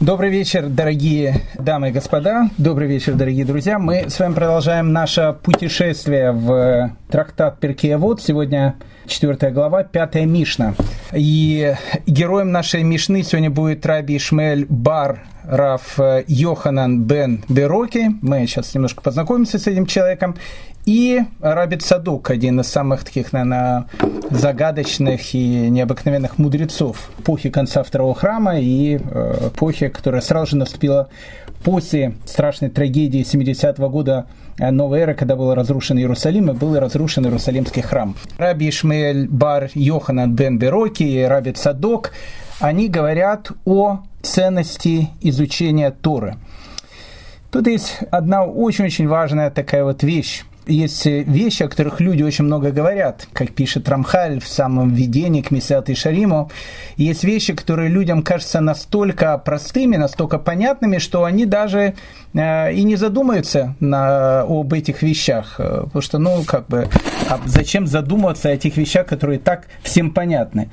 Добрый вечер, дорогие дамы и господа. Добрый вечер, дорогие друзья. Мы с вами продолжаем наше путешествие в трактат Перкеевод. Сегодня четвертая глава, пятая Мишна. И героем нашей Мишны сегодня будет Раби Ишмель Бар Раф Йоханан Бен Бероки. Мы сейчас немножко познакомимся с этим человеком. И Рабит Садук, один из самых таких, наверное, загадочных и необыкновенных мудрецов эпохи конца второго храма и э, эпохи, которая сразу же наступила после страшной трагедии 70-го года э, новой эры, когда был разрушен Иерусалим и был разрушен Иерусалимский храм. Раби Ишмаэль Бар Йоханан Бен Бероки и Раби Садок, они говорят о ценности изучения Торы. Тут есть одна очень-очень важная такая вот вещь есть вещи, о которых люди очень много говорят, как пишет Рамхаль в самом введении к Месят и Шариму. Есть вещи, которые людям кажутся настолько простыми, настолько понятными, что они даже э, и не задумаются на, об этих вещах. Э, потому что, ну, как бы, а зачем задумываться о этих вещах, которые так всем понятны.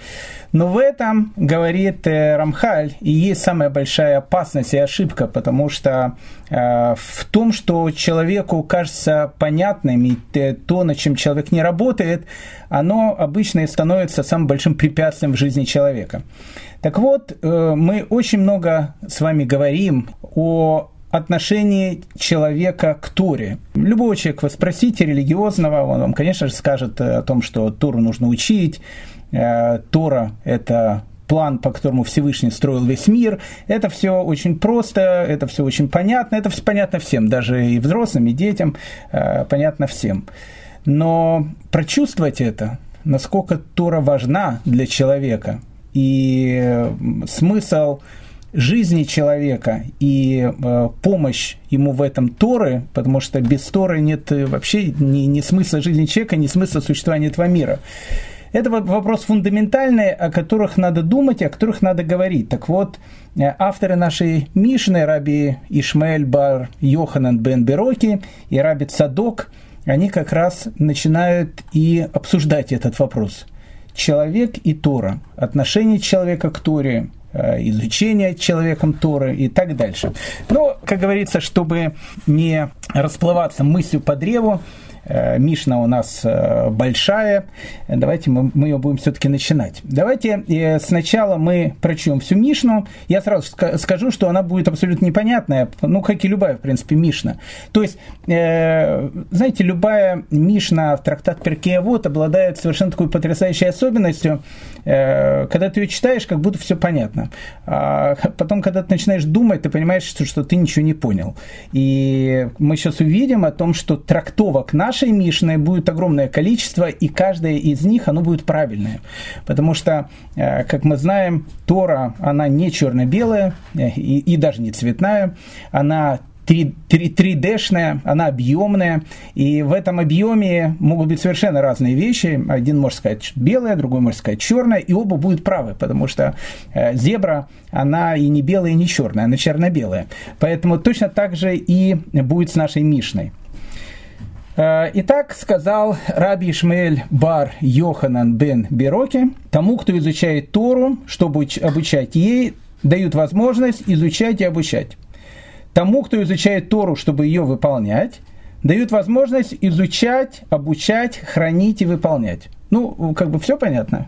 Но в этом, говорит э, Рамхаль, и есть самая большая опасность и ошибка, потому что э, в том, что человеку кажется понятным, и то, над чем человек не работает, оно обычно и становится самым большим препятствием в жизни человека. Так вот, э, мы очень много с вами говорим о отношении человека к Туре. Любого человека вы спросите, религиозного, он вам, конечно же, скажет о том, что Туру нужно учить, Э, Тора – это план, по которому Всевышний строил весь мир. Это все очень просто, это все очень понятно, это все понятно всем, даже и взрослым, и детям э, понятно всем. Но прочувствовать это, насколько Тора важна для человека, и смысл жизни человека и э, помощь ему в этом Торы, потому что без Торы нет вообще ни, ни смысла жизни человека, ни смысла существования этого мира. Это вопрос фундаментальный, о которых надо думать, о которых надо говорить. Так вот, э, авторы нашей Мишны, раби Ишмаэль Бар Йоханан Бен Бероки и раби Цадок, они как раз начинают и обсуждать этот вопрос. Человек и Тора, отношение человека к Торе, э, изучение человеком Торы и так дальше. Но, как говорится, чтобы не расплываться мыслью по древу, Мишна у нас э, большая. Давайте мы, мы ее будем все-таки начинать. Давайте э, сначала мы прочтем всю Мишну. Я сразу скажу, что она будет абсолютно непонятная, ну, как и любая, в принципе, Мишна. То есть, знаете, любая Мишна в трактат Перкея вот обладает совершенно такой потрясающей особенностью, когда ты ее читаешь, как будто все понятно. А потом, когда ты начинаешь думать, ты понимаешь, что, что ты ничего не понял. И мы сейчас увидим о том, что трактовок наш нашей Мишны будет огромное количество, и каждая из них, оно будет правильное. Потому что, э, как мы знаем, Тора, она не черно-белая э, и, и даже не цветная, она 3D-шная, она объемная, и в этом объеме могут быть совершенно разные вещи. Один может сказать белая, другой может сказать черная, и оба будут правы, потому что э, зебра, она и не белая, и не черная, она черно-белая. Поэтому точно так же и будет с нашей Мишной. Э, итак, сказал Раби Ишмаэль Бар Йоханан бен Бероки, тому, кто изучает Тору, чтобы обучать ей, дают возможность изучать и обучать. Тому, кто изучает Тору, чтобы ее выполнять, дают возможность изучать, обучать, хранить и выполнять. Ну, как бы все понятно.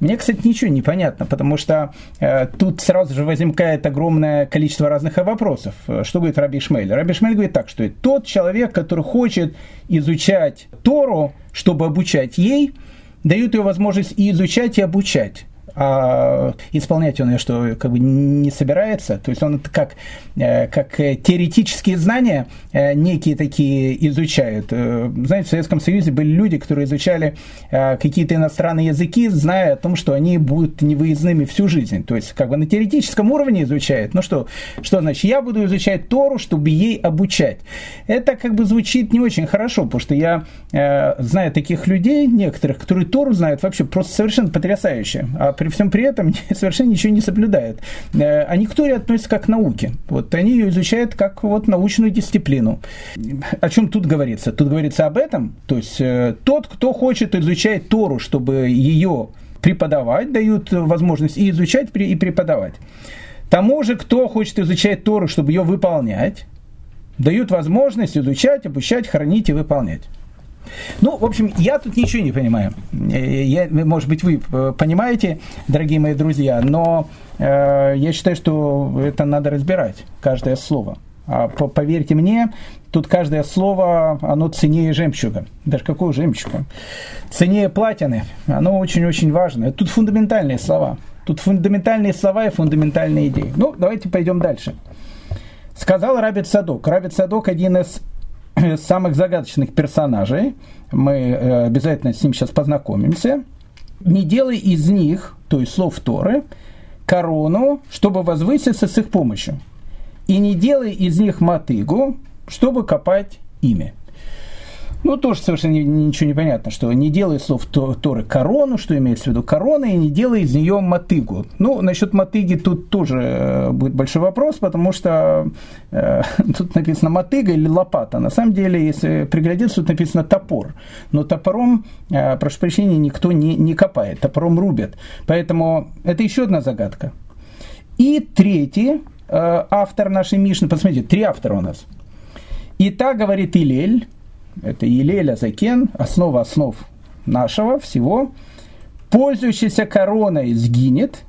Мне, кстати, ничего не понятно, потому что э, тут сразу же возникает огромное количество разных вопросов. Что говорит Раби Шмель? Раби Шмель говорит так, что тот человек, который хочет изучать Тору, чтобы обучать ей, дают ее возможность и изучать, и обучать а исполнять он ее что, как бы не собирается. То есть он как, э, как теоретические знания э, некие такие изучают. Э, знаете, в Советском Союзе были люди, которые изучали какие-то иностранные языки, зная о том, что они будут невыездными всю жизнь. То есть как бы на теоретическом уровне изучают. Ну что, что значит, я буду изучать Тору, чтобы ей обучать. Это как бы звучит не очень хорошо, потому что я знаю таких людей, некоторых, которые Тору знают вообще просто совершенно потрясающе. А при всем при этом совершенно ничего не соблюдают. Э, они к Торе относятся как к науке. Вот они ее изучают как вот научную дисциплину. О чем тут говорится? Тут говорится об этом. То есть э, тот, кто хочет изучать Тору, чтобы ее преподавать, дают возможность и изучать, и преподавать. Тому же, кто хочет изучать Тору, чтобы ее выполнять, дают возможность изучать, обучать, хранить и выполнять. Ну, в общем, я тут ничего не понимаю. Я, может быть, вы понимаете, дорогие мои друзья, но э, я считаю, что это надо разбирать, каждое слово. А поверьте мне, тут каждое слово, оно ценнее жемчуга. Даже какого жемчуга? Ценнее платины. Оно очень-очень важно. Тут фундаментальные слова. Тут фундаментальные слова и фундаментальные идеи. Ну, давайте пойдем дальше. Сказал Рабит Садок. Рабит Садок один из самых загадочных персонажей. Мы э, обязательно с ним сейчас познакомимся. Не делай из них, то есть слов Торы, корону, чтобы возвыситься с их помощью и не делай из них мотыгу, чтобы копать ими. Ну, тоже совершенно ничего не понятно, что не делай слов Торы корону, что имеется в виду корона, и не делай из нее мотыгу. Ну, насчет мотыги тут тоже э, будет большой вопрос, потому что э, тут написано мотыга или лопата. На самом деле, если приглядеться, тут написано топор. Но топором, э, прошу прощения, никто не, не копает, топором рубят. Поэтому это еще одна загадка. И третий Э, автор нашей Мишны. Посмотрите, три автора у нас. И так говорит Илель, это Илель Азакен, основа основ нашего всего, пользующийся короной сгинет,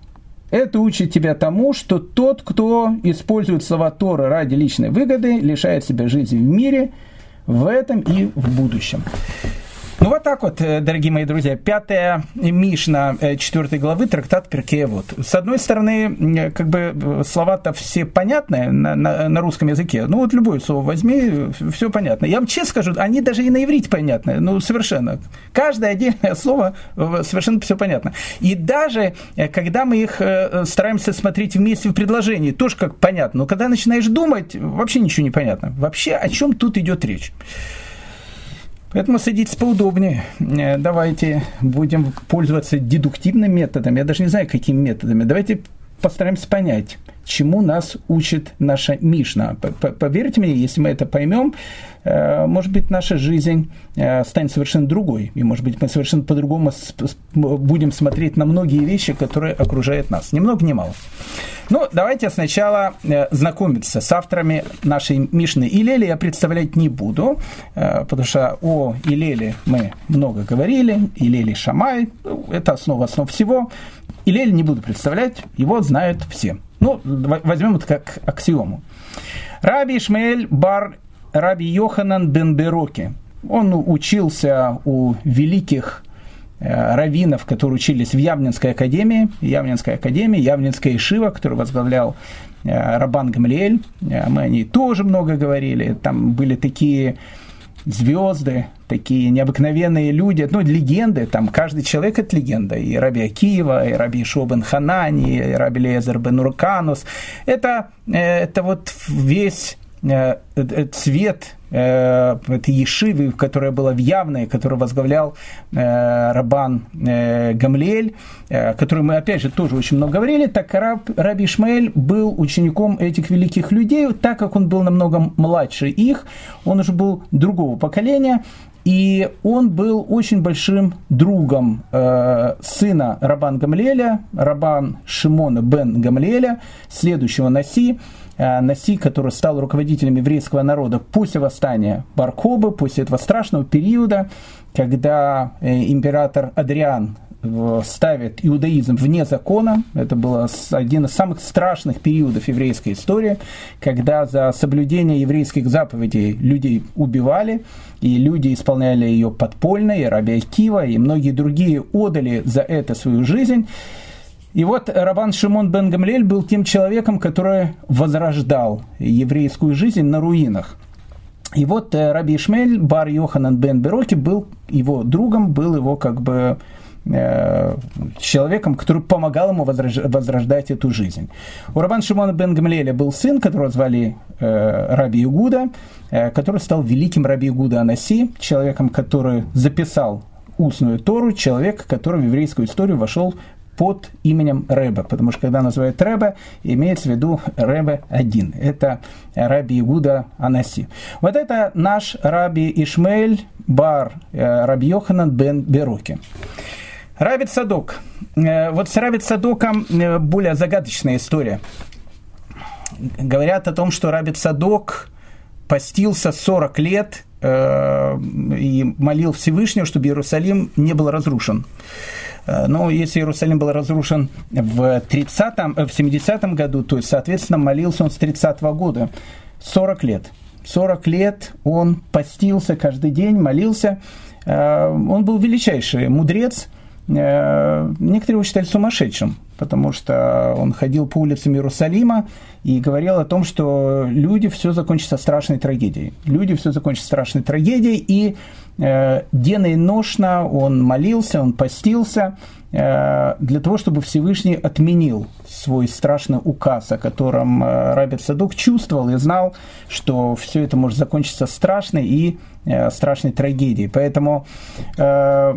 это учит тебя тому, что тот, кто использует слова Торы ради личной выгоды, лишает себя жизни в мире, в этом и в будущем. Ну вот так вот, э, дорогие мои друзья, пятая Мишна э, четвертой главы, трактат Вот. С одной стороны, как бы э, слова-то все понятные на, на, на русском языке. Ну вот любое слово возьми, все понятно. Я вам честно скажу, они даже и на иврите понятны, ну совершенно. Каждое отдельное слово совершенно все понятно. И даже когда мы их стараемся смотреть вместе в предложении, тоже как понятно. Но когда начинаешь думать, вообще ничего не понятно. Вообще о чем тут идет речь? Поэтому садитесь поудобнее. Э, давайте будем пользоваться дедуктивным методом. Я даже не знаю, какими методами. Давайте постараемся понять, чему нас учит наша Мишна. Поверьте мне, если мы это поймем, э, может быть, наша жизнь э, станет совершенно другой. И, может быть, мы совершенно по-другому будем смотреть на многие вещи, которые окружают нас. Ни много, ни мало. Ну, давайте сначала э, знакомиться с авторами нашей Мишны Илели. Я представлять не буду, потому что о Илеле мы много говорили. Илели Шамай, ну, это основа основ всего. Илель не буду представлять, его знают все. Ну, возьмем это как аксиому. Раби Ишмаэль бар Раби Йоханан бен Бероки. Он учился у великих э, раввинов, которые учились в Явнинской академии, Явнинской академии, Явнинская Ишива, который возглавлял э, Рабан Гамлиэль. Э, мы о ней тоже много говорили. Там были такие звезды, такие необыкновенные люди, ну, легенды, там каждый человек это легенда, и Раби Акиева, и Раби Шобен Ханани, и Раби Лезер бен Урканус. Это, э, это вот весь э, э, цвет э, этой Ешивы, которая была в Явной, которую возглавлял э, Рабан э, Гамлиэль, э, мы, опять же, тоже очень много говорили, так раб, Раби Ишмаэль был учеником этих великих людей, так как он был намного младше их, он уже был другого поколения, и он был очень большим другом э, сына Рабан Гамлеля, Рабан Шимона бен Гамлеля, следующего Наси, э, Наси, который стал руководителем еврейского народа после восстания Баркобы, после этого страшного периода, когда э, император Адриан ставит иудаизм вне закона. Это был один из самых страшных периодов еврейской истории, когда за соблюдение еврейских заповедей людей убивали, и люди исполняли ее подпольно, и Раби Акива, и многие другие отдали за это свою жизнь. И вот Рабан Шимон бен Гамлель был тем человеком, который возрождал еврейскую жизнь на руинах. И вот э, Раби Ишмель Бар Йоханан бен Бероки был его другом, был его как бы Э, человеком, который помогал ему возрождать эту жизнь. У Рабан Шимона бен Гамлеля был сын, которого звали э, Раби Игуда, э, который стал великим Раби Игуда Анаси, человеком, который записал устную Тору, человек, который в еврейскую историю вошел под именем Рэбе, потому что когда называют Рэбе, имеется в виду Рэбе один. Это Раби Игуда Анаси. Вот это наш Раби Ишмель Бар Раби Йоханан бен Беруки. Рабит Садок. Э, вот с Рабит Садоком э, более загадочная история. говорят о том, что Раби Цадок постился 40 лет э, и молил Всевышнего, чтобы Иерусалим не был разрушен. Э, но если Иерусалим был разрушен в, 30 э, в 70-м году, то, соответственно, молился он с 30-го года. 40 лет. 40 лет он постился каждый день, молился. Э, он был величайший мудрец. Некоторые его считали сумасшедшим, потому что он ходил по улицам Иерусалима и говорил о том, что люди все закончится страшной трагедией. Люди все закончится страшной трагедией, и денно и ношно он молился, он постился. э, для того, чтобы Всевышний отменил свой страшный указ, о котором э, Раби Садук чувствовал и знал, что все это может закончиться страшной и э, страшной трагедией. Поэтому, э,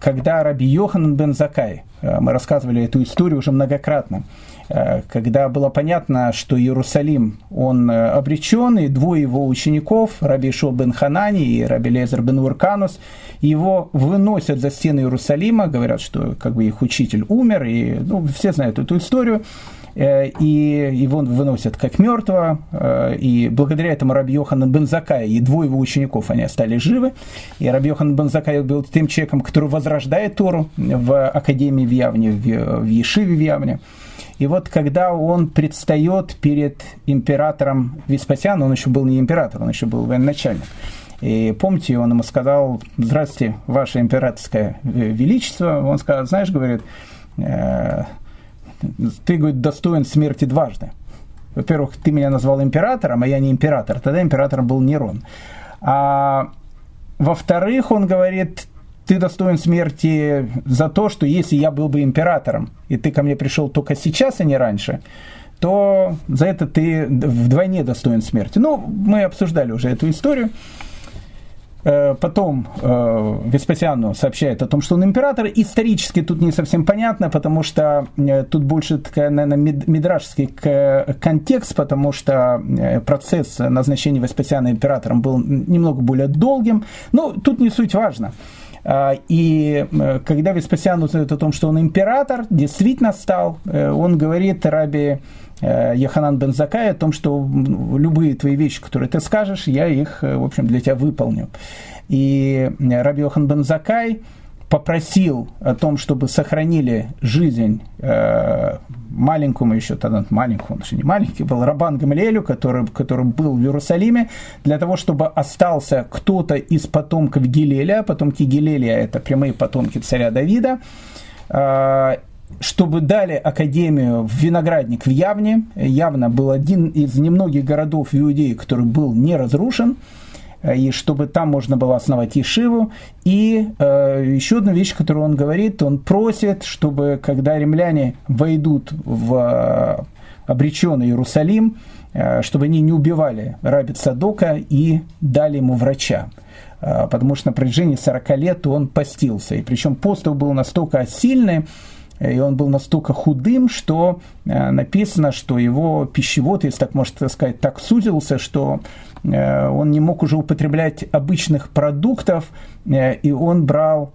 когда Раби Йохан бен Закай, э, мы рассказывали эту историю уже многократно, Э, когда было понятно, что Иерусалим, он э, обречен, и двое его учеников, Раби Шо бен Ханани и Раби Лезер бен Урканус, его выносят за стены Иерусалима, говорят, что как бы их учитель умер, и ну, все знают эту историю, э, и его выносят как мертвого, и благодаря этому Раби Йохан бен Закай и двое его учеников, они остались живы, и Раби Йохан бен Закай был тем человеком, который возрождает Тору в Академии в Явне, в Ешиве в Явне, и вот когда он предстает перед императором Веспасианом, он еще был не император, он еще был военачальник. И помните, он ему сказал, здравствуйте, ваше императорское величество. Он сказал, знаешь, говорит, «Э, ты, говорит, достоин смерти дважды. Во-первых, ты меня назвал императором, а я не император. Тогда императором был Нерон. А во-вторых, он говорит, ты достоин смерти за то, что если я был бы императором, и ты ко мне пришел только сейчас, а не раньше, то за это ты вдвойне достоин смерти. Ну, мы обсуждали уже эту историю. Э, потом э, Веспасиану сообщает о том, что он император. Исторически тут не совсем понятно, потому что э, тут больше, такая, наверное, мидрашский контекст, потому что процесс назначения Веспасиана императором был немного более долгим. Но тут не суть важно. А, и когда Веспасиан узнает о том, что он император, действительно стал, он говорит Раби Яханан бен Закай о том, что любые твои вещи, которые ты скажешь, я их, в общем, для тебя выполню. И Раби Йохан бен Закай попросил о том, чтобы сохранили жизнь э, маленькому еще тогда, маленькому, он еще не маленький был, Рабан Гамлелю, который, который был в Иерусалиме, для того, чтобы остался кто-то из потомков Гилеля, потомки Гилеля это прямые потомки царя Давида, э, чтобы дали академию в Виноградник в Явне. Явно был один из немногих городов в Иудее, который был не разрушен. Э, и чтобы там можно было основать Ешиву. И э, еще одна вещь, которую он говорит, он просит, чтобы когда римляне войдут в э, обреченный Иерусалим, э, чтобы они не убивали Раби Садока и дали ему врача. Э, потому что на протяжении 40 лет он постился. И причем пост был настолько сильный, и он был настолько худым, что э, написано, что его пищевод, если так можно сказать, так сузился, что Э, он не мог уже употреблять обычных продуктов, э, и он брал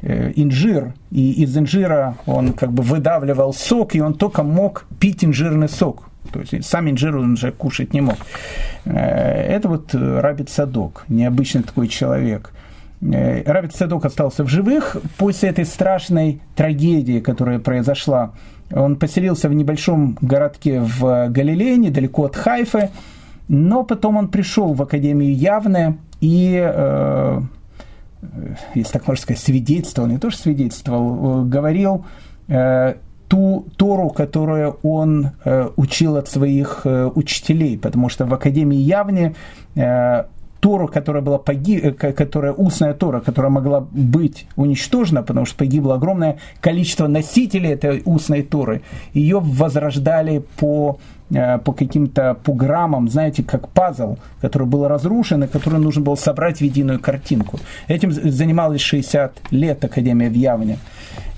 инжир, и из инжира он как бы выдавливал сок, и он только мог пить инжирный сок. То есть сам инжир он уже кушать не мог. Это вот Рабит Садок, необычный такой человек. Рабит Садок остался в живых. После этой страшной трагедии, которая произошла он поселился в небольшом городке в Галилее, недалеко от Хайфы, но потом он пришел в Академию Явное и, э, если так можно сказать, свидетельствовал, не то что свидетельствовал, э, говорил э, ту Тору, которую он э, учил от своих э, учителей, потому что в Академии Явне э, Тору, которая была погиб... Э, которая устная Тора, которая могла быть уничтожена, потому что погибло огромное количество носителей этой устной Торы, ее возрождали по э, по каким-то программам, знаете, как пазл, который был разрушен и который нужно было собрать в единую картинку. Этим занималась 60 лет Академия в Явне.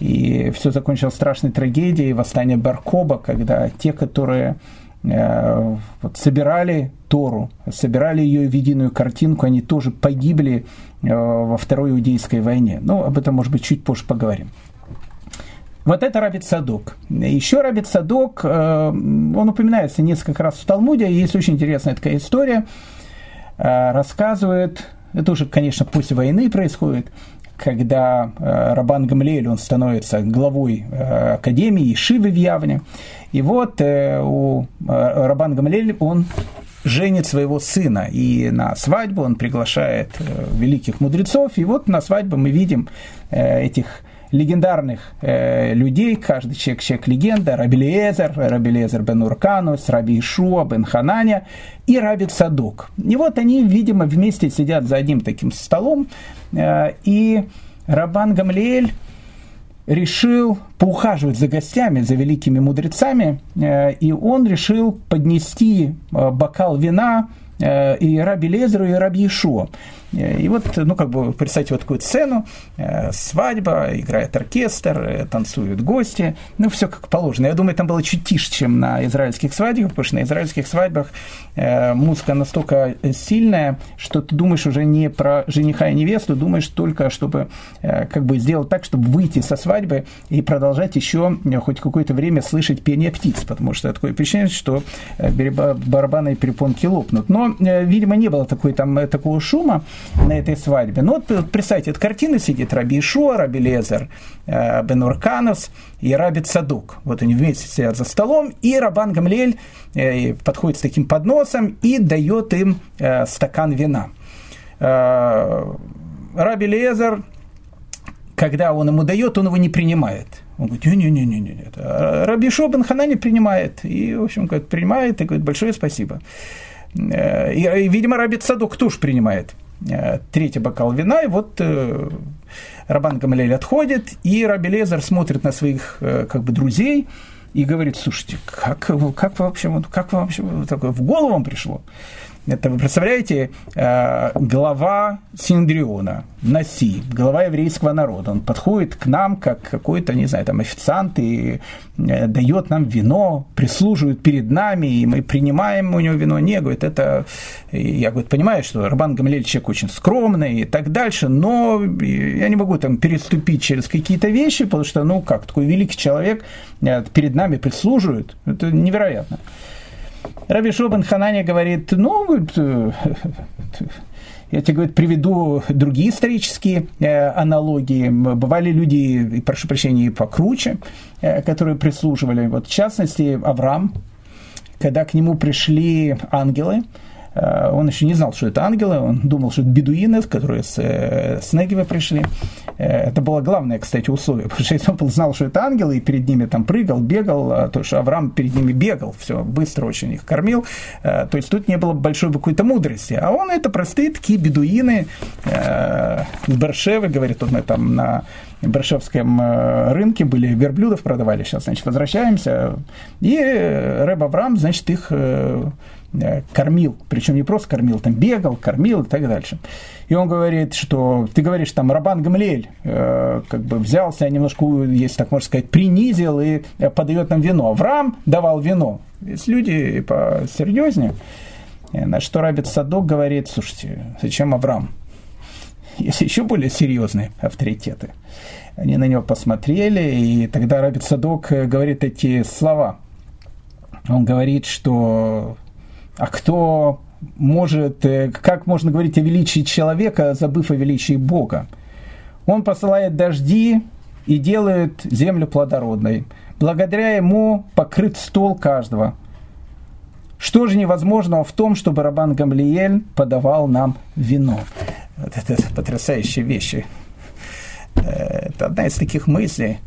И все закончилось страшной трагедией, восстание Баркоба, когда те, которые вот, собирали Тору, собирали ее в единую картинку, они тоже погибли э, во Второй Иудейской войне. Но об этом, может быть, чуть позже поговорим. Вот это Рабит Садок. Еще Рабит Садок, э, он упоминается несколько раз в Талмуде, есть очень интересная такая история, э, рассказывает, это уже, конечно, после войны происходит, когда э, Рабан Гамлиэль, он становится главой Академии Шивы в Явне, и вот у Рабан Гамлиэль, он женит своего сына, и на свадьбу он приглашает великих мудрецов, и вот на свадьбу мы видим этих легендарных э, людей, каждый человек, человек легенда, Раби Лезер, Раби Лезер бен Урканус, Раби Ишуа бен Хананя и Раби Садук. И вот они, видимо, вместе сидят за одним таким столом, э, и Рабан Гамлиэль решил поухаживать за гостями, за великими мудрецами, э, и он решил поднести э, бокал вина э, и Раби Лезеру, и Раби Ишуа. И вот, ну, как бы, представьте вот такую сцену, э, свадьба, играет оркестр, э, танцуют гости, ну, все как положено. Я думаю, там было чуть тише, чем на израильских свадьбах, потому что на израильских свадьбах э, музыка настолько сильная, что ты думаешь уже не про жениха и невесту, думаешь только, чтобы как бы сделать так, чтобы выйти со свадьбы и продолжать еще хоть какое-то время слышать пение птиц, потому что такое впечатление, что барабаны и перепонки лопнут. Но, видимо, не было такой, там, такого шума, на этой свадьбе. Ну вот представьте, эта картина сидит Раби Ишуа, Раби Лезер, э, Бен Урканус и Раби Цадук. Вот они вместе сидят за столом, и Рабан Гамлель э, подходит с таким подносом и дает им э, стакан вина. Раби Лезер, когда он ему дает, он его не принимает. Он говорит, не-не-не-не, Раби Шобен Хана не принимает. И, в общем, говорит, принимает и говорит, большое спасибо. И, и видимо, Раби Цадук тоже принимает. Э, третий бокал вина, и вот э, Рабан Гамалель отходит, и Раби Лезер смотрит на своих э, как бы друзей и говорит, слушайте, как, как вообще, как вообще такое в голову вам пришло? Это вы представляете, э, глава Синдриона, Наси, глава еврейского народа, он подходит к нам как какой-то, не знаю, там официант и э, дает нам вино, прислуживает перед нами, и мы принимаем у него вино. Не, говорит, это, я говорит, понимаю, что Рабан Гамлель человек очень скромный и так дальше, но я не могу там переступить через какие-то вещи, потому что, ну как, такой великий человек э, перед нами прислуживает, это невероятно. Раби Шобан Ханани говорит, ну, э, я тебе говорит, приведу другие исторические э, аналогии. Бывали люди, прошу прощения, покруче, э, которые прислуживали. Вот, в частности, Авраам, когда к нему пришли ангелы, он еще не знал, что это ангелы, он думал, что это бедуины, которые с, э, с Негева пришли. Э, это было главное, кстати, условие, потому что если он знал, что это ангелы, и перед ними там прыгал, бегал, а то, что Авраам перед ними бегал, все, быстро очень их кормил, то есть тут не было большой какой-то мудрости. А он это простые такие бедуины с Бершевы, говорит, мы там на Бершевском рынке были, верблюдов продавали, сейчас, значит, возвращаемся, и Рэб Авраам, значит, их Э, кормил, причем не просто кормил, там бегал, кормил и так дальше. И он говорит, что ты говоришь, там Рабан Гамлель э, как бы взялся, немножко, если так можно сказать, принизил и э, подает нам вино. Авраам давал вино. Есть люди посерьезнее. Э, на что Рабит Садок говорит, слушайте, зачем Авраам? Есть еще более серьезные авторитеты. Они на него посмотрели, и тогда Рабит Садок говорит эти слова. Он говорит, что а кто может, э, как можно говорить о величии человека, забыв о величии Бога? Он посылает дожди и делает землю плодородной. Благодаря ему покрыт стол каждого. Что же невозможного в том, чтобы Рабан Гамлиель подавал нам вино? Вот это потрясающие вещи. Э, это одна из таких мыслей.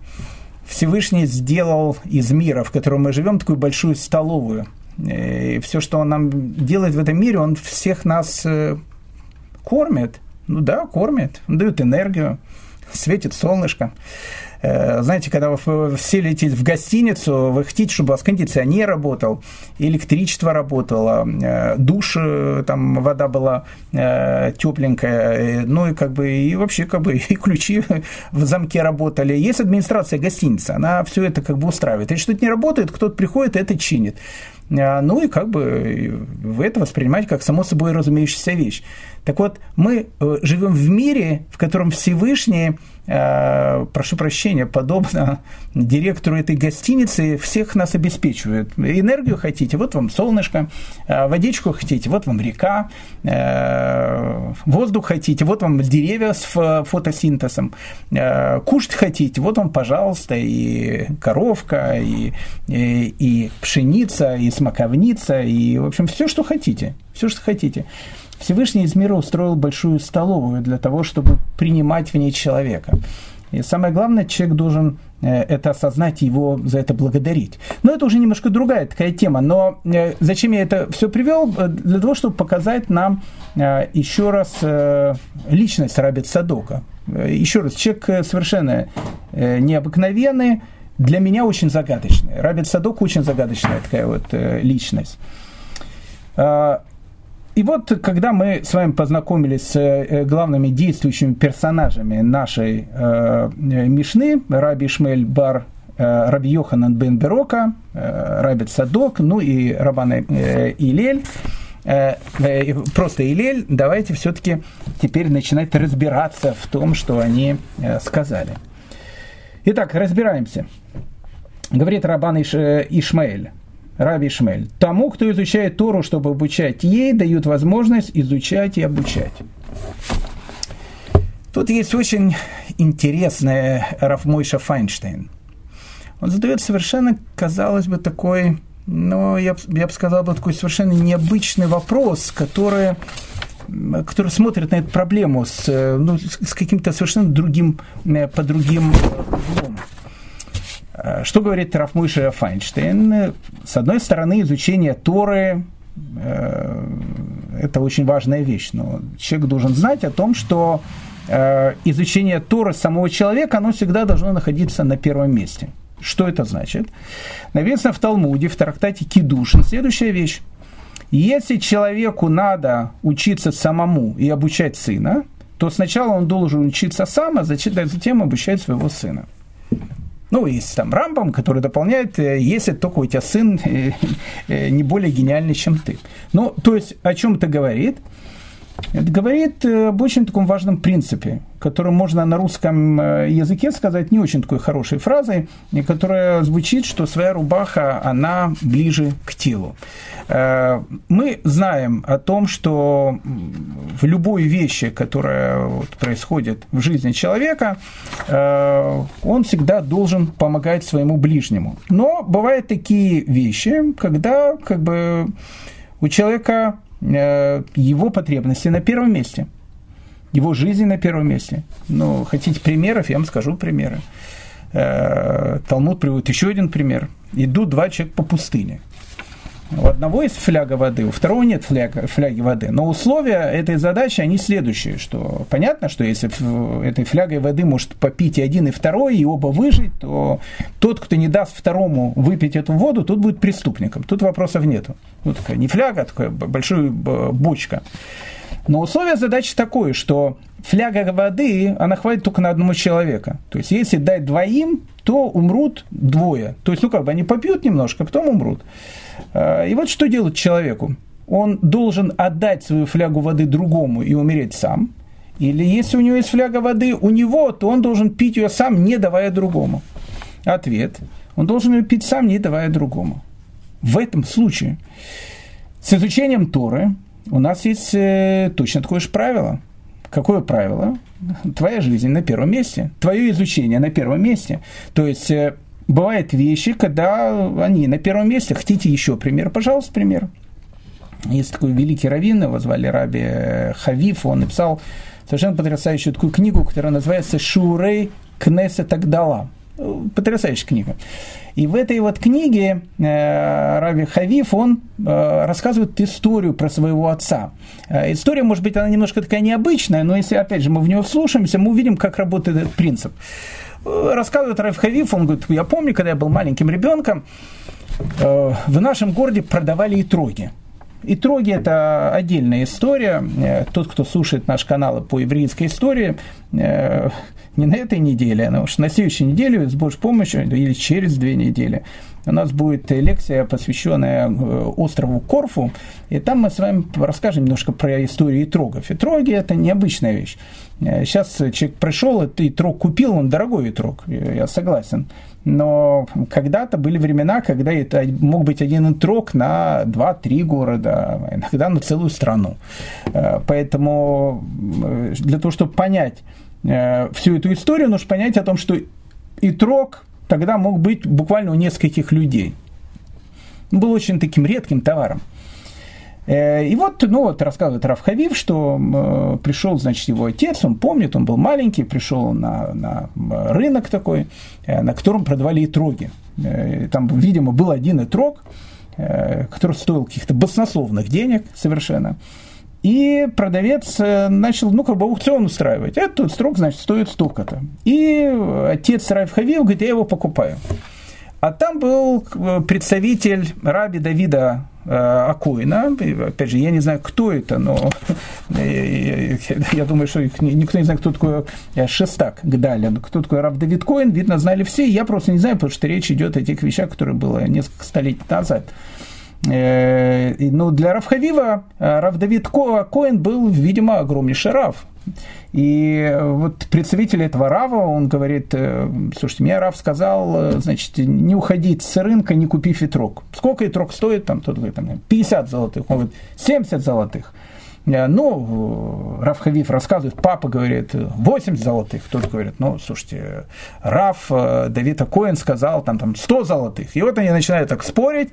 Всевышний сделал из мира, в котором мы живем, такую большую столовую – и все, что он нам делает в этом мире, он всех нас э, кормит. Ну да, кормит, он дает энергию, светит солнышко. Э, знаете, когда вы все летите в гостиницу, вы хотите, чтобы у вас кондиционер работал, электричество работало, э, душ, там вода была тепленькая, ну и как бы и вообще как бы и ключи в замке работали. Есть администрация гостиницы, она все это как бы устраивает. Если что-то не работает, кто-то приходит и это чинит. Ну и как бы это воспринимаете как само собой разумеющаяся вещь. Так вот, мы э, живем в мире, в котором Всевышний, э, прошу прощения, подобно директору этой гостиницы, всех нас обеспечивает. Энергию хотите, вот вам солнышко, э, водичку хотите, вот вам река, воздух хотите, вот вам деревья с фотосинтезом, кушать хотите, вот вам, пожалуйста, и коровка, и, и, и пшеница, и смоковница, и, в общем, все, что хотите, все, что хотите. Всевышний из мира устроил большую столовую для того, чтобы принимать в ней человека. И самое главное, человек должен э, это осознать и его за это благодарить. Но это уже немножко другая такая тема. Но э, зачем я это все привел? Э, для того, чтобы показать нам еще раз личность Рабит Садока. Еще раз, человек совершенно необыкновенный, для меня очень загадочный. Рабит Садок очень загадочная такая вот личность. И вот, когда мы с вами познакомились с э, главными действующими персонажами нашей э, Мишны, Раби Шмель Бар э, Раби Йоханан бен Берока, э, Раби Садок, ну и Рабан э, Илель, э, э, просто Илель, давайте все-таки теперь начинать разбираться в том, что они э, сказали. Итак, разбираемся. Говорит Рабан Иш, э, Ишмаэль. Раби Шмель. Тому, кто изучает Тору, чтобы обучать ей, дают возможность изучать и обучать. Тут есть очень интересный Рафмойша Файнштейн. Он задает совершенно, казалось бы, такой, ну, я, я бы сказал, такой совершенно необычный вопрос, который, который смотрит на эту проблему с, ну, с каким-то совершенно другим, по другим углом. Э, что говорит Рафмыша Файнштейн? С одной стороны, изучение Торы э, это очень важная вещь, но человек должен знать о том, что э, изучение Торы самого человека, оно всегда должно находиться на первом месте. Что это значит? Написано в Талмуде, в трактате Кидушин, следующая вещь. Если человеку надо учиться самому и обучать сына, то сначала он должен учиться сам, а затем обучать своего сына. Ну, есть там Рамбам, который дополняет, э, если только у тебя сын э, э, не более гениальный, чем ты. Ну, то есть, о чем это говорит? Это говорит об очень таком важном принципе, который можно на русском языке сказать не очень такой хорошей фразой, которая звучит, что своя рубаха, она ближе к телу. Э, мы знаем о том, что в любой вещи, которая происходит в жизни человека, э, он всегда должен помогать своему ближнему. Но бывают такие вещи, когда как бы у человека э, его потребности на первом месте, его жизнь на первом месте. Ну, хотите примеров, я вам скажу примеры. Талмуд приводит еще один пример. Идут два человека по пустыне – у одного есть фляга воды, у второго нет фляга, фляги воды. Но условия этой задачи, они следующие, что понятно, что если этой флягой воды может попить и один, и второй, и оба выжить, то тот, кто не даст второму выпить эту воду, тот будет преступником. Тут вопросов нету. Вот такая не фляга, а такая большая бочка. Но условие задачи такое, что фляга воды, она хватит только на одного человека. То есть, если дать двоим, то умрут двое. То есть, ну как бы они попьют немножко, а потом умрут. Э, и вот что делать человеку? Он должен отдать свою флягу воды другому и умереть сам. Или если у него есть фляга воды у него, то он должен пить ее сам, не давая другому. Ответ. Он должен ее пить сам, не давая другому. В этом случае с изучением Торы у нас есть э, точно такое же правило. Какое правило? Твоя жизнь на первом месте, твое изучение на первом месте. То есть э, бывают вещи, когда они на первом месте. Хотите еще пример? Пожалуйста, пример. Есть такой великий раввин, его звали Раби Хавиф, он написал совершенно потрясающую такую книгу, которая называется «Шурей Кнесет Агдала». Потрясающая книга. И в этой вот книге э, Рави Хавиф, он э, рассказывает историю про своего отца. Э, история, может быть, она немножко такая необычная, но если, опять же, мы в нее вслушаемся, мы увидим, как работает этот принцип. Рассказывает Раф Хавиф, он говорит, я помню, когда я был маленьким ребенком, э, в нашем городе продавали итроги. Итроги – это отдельная история. Э, тот, кто слушает наш канал по еврейской истории, не на этой неделе, а уж на следующей неделе с Божьей помощью или через две недели у нас будет лекция, посвященная э, острову Корфу, и там мы с вами расскажем немножко про историю итрогов. Итроги – это необычная вещь. Сейчас э, человек пришел, и итрог купил, он дорогой итрог, я согласен. Но когда-то были времена, когда это мог быть один итрог на 2-3 города, иногда на целую страну. Э, поэтому для того, чтобы понять всю эту историю, нужно понять о том, что итрог тогда мог быть буквально у нескольких людей. Он был очень таким редким товаром. Э, и вот, ну вот рассказывает Равхавив, что э, пришел, значит, его отец, он помнит, он был маленький, пришел на, на рынок такой, э, на котором продавали итроги. Там, видимо, был один итрог, который стоил каких-то баснословных денег совершенно. И продавец начал, ну, как бы аукцион устраивать. Этот строк, значит, стоит столько-то. И отец Райф Хавил говорит, я его покупаю. А там был э, представитель раби Давида э, Акоина. Опять же, я не знаю, кто это, но я думаю, что никто не знает, кто такой Шестак Гдалин. Кто такой Раб Давид Коин, видно, знали все. Я просто не знаю, потому что речь идет о тех вещах, которые было несколько столетий назад. Э, ну, для Равхавива э, Рав Давид Коэн был, видимо, огромнейший Рав. И вот представитель этого Рава, он говорит, э, слушайте, мне Рав сказал, значит, не уходить с рынка, не купив ветрок. Сколько ветрок стоит? Там, тот говорит, там, 50 золотых, он говорит, 70 золотых. Ну, Раф Хавиф рассказывает, папа говорит, 80 золотых. Тот говорит, ну, слушайте, Раф Давид Коэн сказал, там, там 100 золотых. И вот они начинают так спорить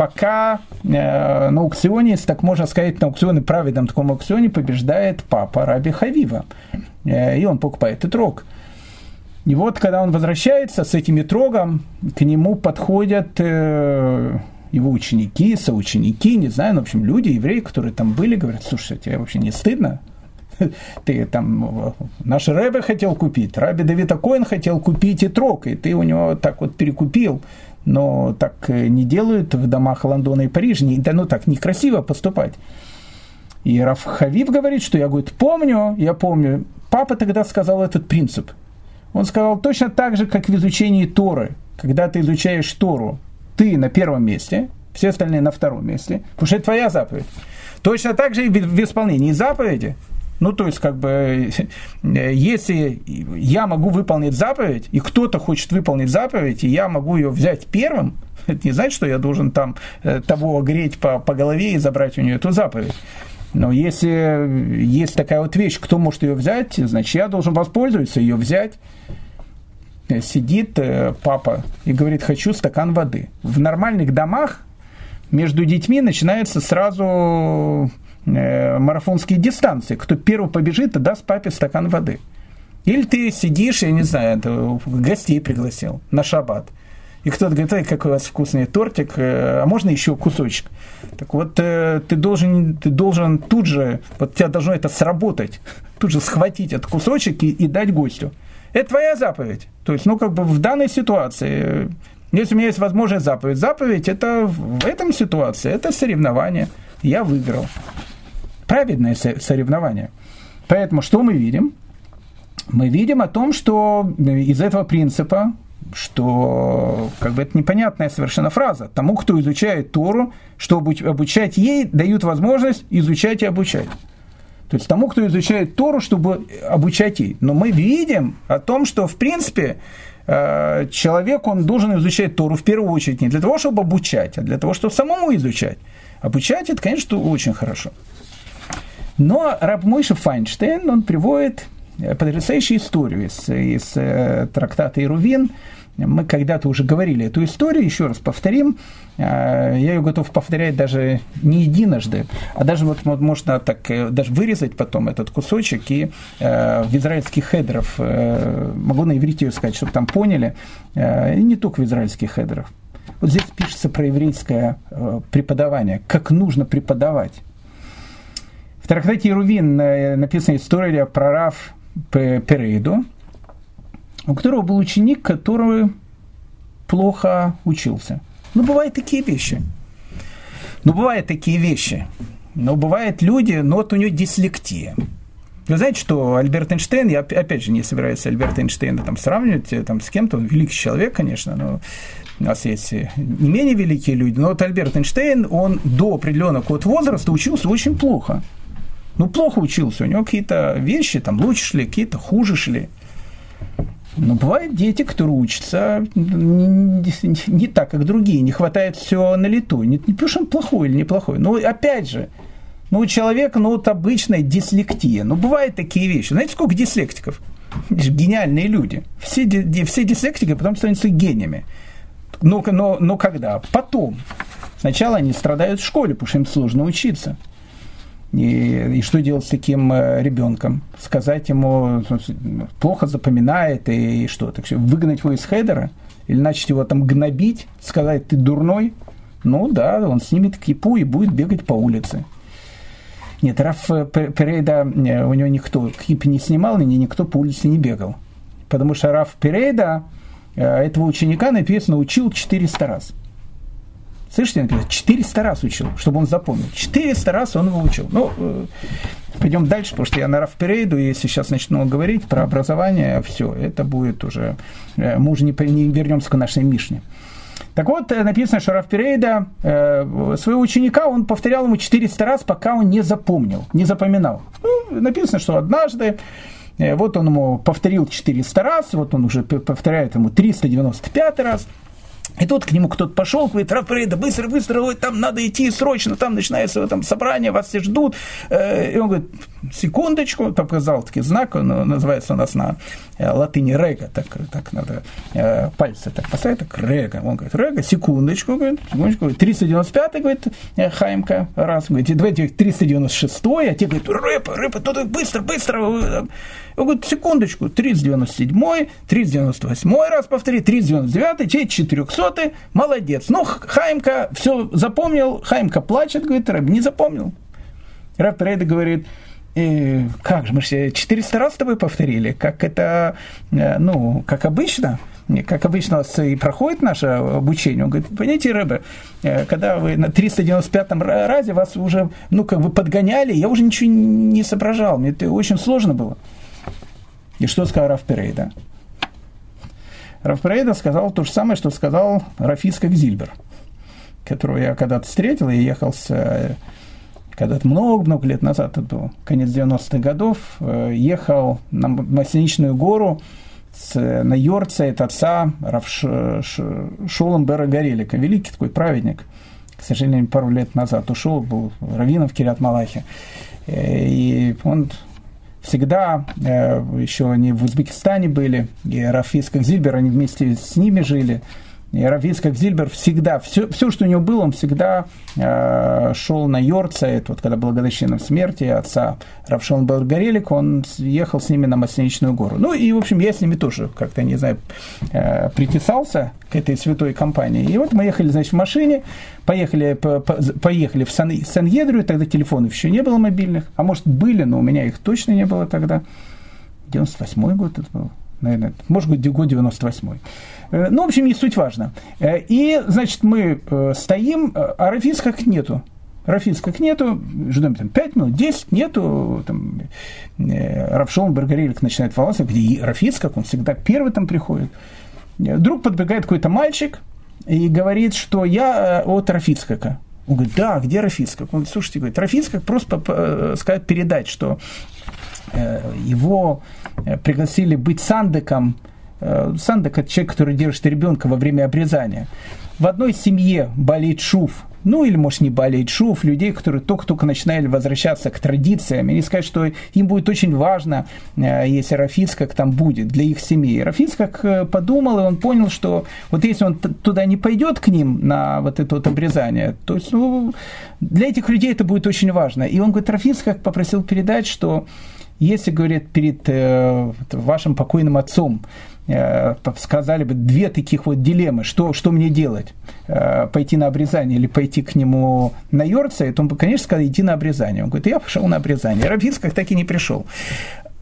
пока э, на аукционе, так можно сказать, на аукционе, праведном таком аукционе побеждает папа Раби Хавива. Э, и он покупает итрог. И вот, когда он возвращается с этим итрогом, к нему подходят э, его ученики, соученики, не знаю, ну, в общем, люди, евреи, которые там были, говорят, слушай, тебе вообще не стыдно? Ты там, наш Рэбе хотел купить, Раби Давид Акоин хотел купить итрог, и ты у него так вот перекупил но так э, не делают в домах Лондона и Парижа, да ну так некрасиво поступать. И Раф Хавив говорит, что я, говорит, помню, я помню, папа тогда сказал этот принцип. Он сказал точно так же, как в изучении Торы. Когда ты изучаешь Тору, ты на первом месте, все остальные на втором месте, потому что это твоя заповедь. Точно так же и в исполнении заповеди ну, то есть, как бы, если я могу выполнить заповедь, и кто-то хочет выполнить заповедь, и я могу ее взять первым, это не значит, что я должен там э, того греть по, по голове и забрать у нее эту заповедь. Но если есть такая вот вещь, кто может ее взять, значит, я должен воспользоваться, ее взять. Сидит э, папа и говорит, хочу стакан воды. В нормальных домах между детьми начинается сразу Э, марафонские дистанции. Кто первый побежит, даст папе стакан воды. Или ты сидишь, я не знаю, гостей пригласил на шаббат. И кто-то говорит, ой, какой у вас вкусный тортик, э, а можно еще кусочек? Так вот, э, ты должен, ты должен тут же, вот тебя должно это сработать, тут же схватить этот кусочек и, и дать гостю. Это твоя заповедь. То есть, ну, как бы в данной ситуации, если у меня есть возможность заповедь, заповедь это в этом ситуации, это соревнование. Я выиграл праведное соревнование. Поэтому что мы видим? Мы видим о том, что из этого принципа, что как бы это непонятная совершенно фраза. Тому, кто изучает Тору, чтобы обучать ей, дают возможность изучать и обучать. То есть тому, кто изучает Тору, чтобы обучать ей. Но мы видим о том, что в принципе э, человек, он должен изучать Тору в первую очередь не для того, чтобы обучать, а для того, чтобы самому изучать. Обучать это, конечно, очень хорошо. Но раб Мойша Файнштейн, он приводит э, потрясающую историю из, из э, трактата Ирувин. Мы когда-то уже говорили эту историю, еще раз повторим. Э, я ее готов повторять даже не единожды, а даже вот, можно так даже вырезать потом этот кусочек и в израильских хедров, э, могу на иврите ее сказать, чтобы там поняли, и не только в израильских хедрах. Вот здесь пишется про еврейское преподавание, как нужно преподавать трактате Ирувин э, написана история про Раф Перейду, у которого был ученик, который плохо учился. Ну, бывают такие вещи. Ну, бывают такие вещи. Но бывают люди, ну вот у него дислектия. Вы знаете, что Альберт Эйнштейн, я опять же не собираюсь Альберта Эйнштейна там сравнивать э, там, с кем-то, он великий человек, конечно, но у нас есть не менее великие люди, но вот Альберт Эйнштейн, он до определенного возраста учился очень плохо. Ну, плохо учился, у него какие-то вещи там лучше шли, какие-то хуже шли. Но бывают дети, которые учатся не, не, не так, как другие, не хватает все на лету. Не, не потому он плохой или неплохой. Но опять же, ну, у человека, ну, вот обычная дислектия. Ну, бывают такие вещи. Знаете, сколько дислектиков? Гениальные люди. Все, все дислектики потом становятся гениями. Но, но, но когда? Потом. Сначала они страдают в школе, потому что им сложно учиться. И, и что делать с таким э, ребенком? Сказать ему, плохо запоминает и, и что? Так что выгнать его из хедера? Или начать его там гнобить? Сказать, ты дурной? Ну да, он снимет кипу и будет бегать по улице. Нет, Раф э, Перейда, э, у него никто кип не снимал, и никто по улице не бегал. Потому что Раф Перейда, этого ученика написано, учил 400 раз. Слышите, написано, 400 раз учил, чтобы он запомнил. 400 раз он его учил. Ну, э, пойдем дальше, потому что я на Раф перейду, и если сейчас начну говорить про образование, все, это будет уже, э, мы уже не, не вернемся к нашей Мишне. Так вот, э, написано, что Раф Перейда своего ученика, он повторял ему 400 раз, пока он не запомнил, не запоминал. Ну, написано, что однажды вот он ему повторил 400 раз, вот он уже повторяет ему 395 раз – и тут к нему кто-то пошел, говорит, Рафаэда, быстро, быстро, ой, там надо идти срочно, там начинается там, собрание, вас все ждут. Э, и он говорит, секундочку, показал таки знак, он называется у нас на э, латыни рега, так, так надо э, пальцы так поставить, так рега. Он говорит, рега, секундочку, говорит, секундочку, 395 говорит, Хаймка, раз, говорит, давайте 396 а те говорят, рэпа, рэпа, тут быстро, быстро. Он говорит, секундочку, 397, 398 раз повтори, 399, те 400, молодец. Ну, Хаймка все запомнил, Хаймка плачет, говорит, Рэб, не запомнил. Рэб Перейда говорит, и как же, мы же 400 раз с тобой повторили, как это, э, ну, как обычно, как обычно у нас и проходит наше обучение. Он говорит, понимаете, Рэбе, э, когда вы на 395-м разе вас уже, ну, как бы подгоняли, я уже ничего не соображал, мне это очень сложно было. И что сказал Раф Перейда? Раф Перейда сказал то же самое, что сказал Рафиска Гзильбер, которого я когда-то встретил, и ехал с когда-то много-много лет назад, это был конец 90-х годов, э, ехал на Масляничную гору с, на Йорце от отца Равш, Шолом Бера Горелика, великий такой праведник, к сожалению, пару лет назад ушел, был раввином в Кирят Малахе. Э, и он всегда, э, еще они в Узбекистане были, и Рафис Зильбер, они вместе с ними жили, и Равиц, как Зильбер, всегда, все, все, что у него было, он всегда э, шел на Йорцайт, вот когда была годовщина смерти отца Равшон Белгарелик, он ехал с ними на Масляничную гору. Ну и, в общем, я с ними тоже как-то, не знаю, э, притесался к этой святой компании. И вот мы ехали, значит, в машине, поехали, по, по, поехали в Сан, Сан-Едрию, тогда телефонов еще не было мобильных, а может были, но у меня их точно не было тогда. 98 год это был, наверное, может быть, год 98 Э, ну, в общем, не суть важно. Э, и, значит, мы э, стоим, а как нету. Рафис как нету, ждем там 5 минут, 10, нету, там, Равшон Баргарелик начинает волноваться, где Рафис, как он всегда первый там приходит. Вдруг подбегает какой-то мальчик и говорит, что я от Рафицкака. Он говорит, да, где Рафицкак? Он говорит, слушайте, говорит, Рафицкак просто сказать передать, что его пригласили быть сандеком Э, Сандак – это человек, который держит ребенка во время обрезания. В одной семье болеет шуф, ну или, может, не болеет шуф, людей, которые только-только начинали возвращаться к традициям. И они скажут, что им будет очень важно, э, если Рафиц как там будет для их семьи. Рафиц как э, подумал, и он понял, что вот если он туда не пойдет к ним на вот это вот обрезание, то есть, ну, для этих людей это будет очень важно. И он говорит, Рафиц как попросил передать, что если, говорит, перед э, вашим покойным отцом Э, сказали бы две таких вот дилеммы, что, что мне делать, э, пойти на обрезание или пойти к нему на Йорце, то он бы, конечно, сказал, иди на обрезание. Он говорит, я пошел на обрезание. Равицкак так и не пришел.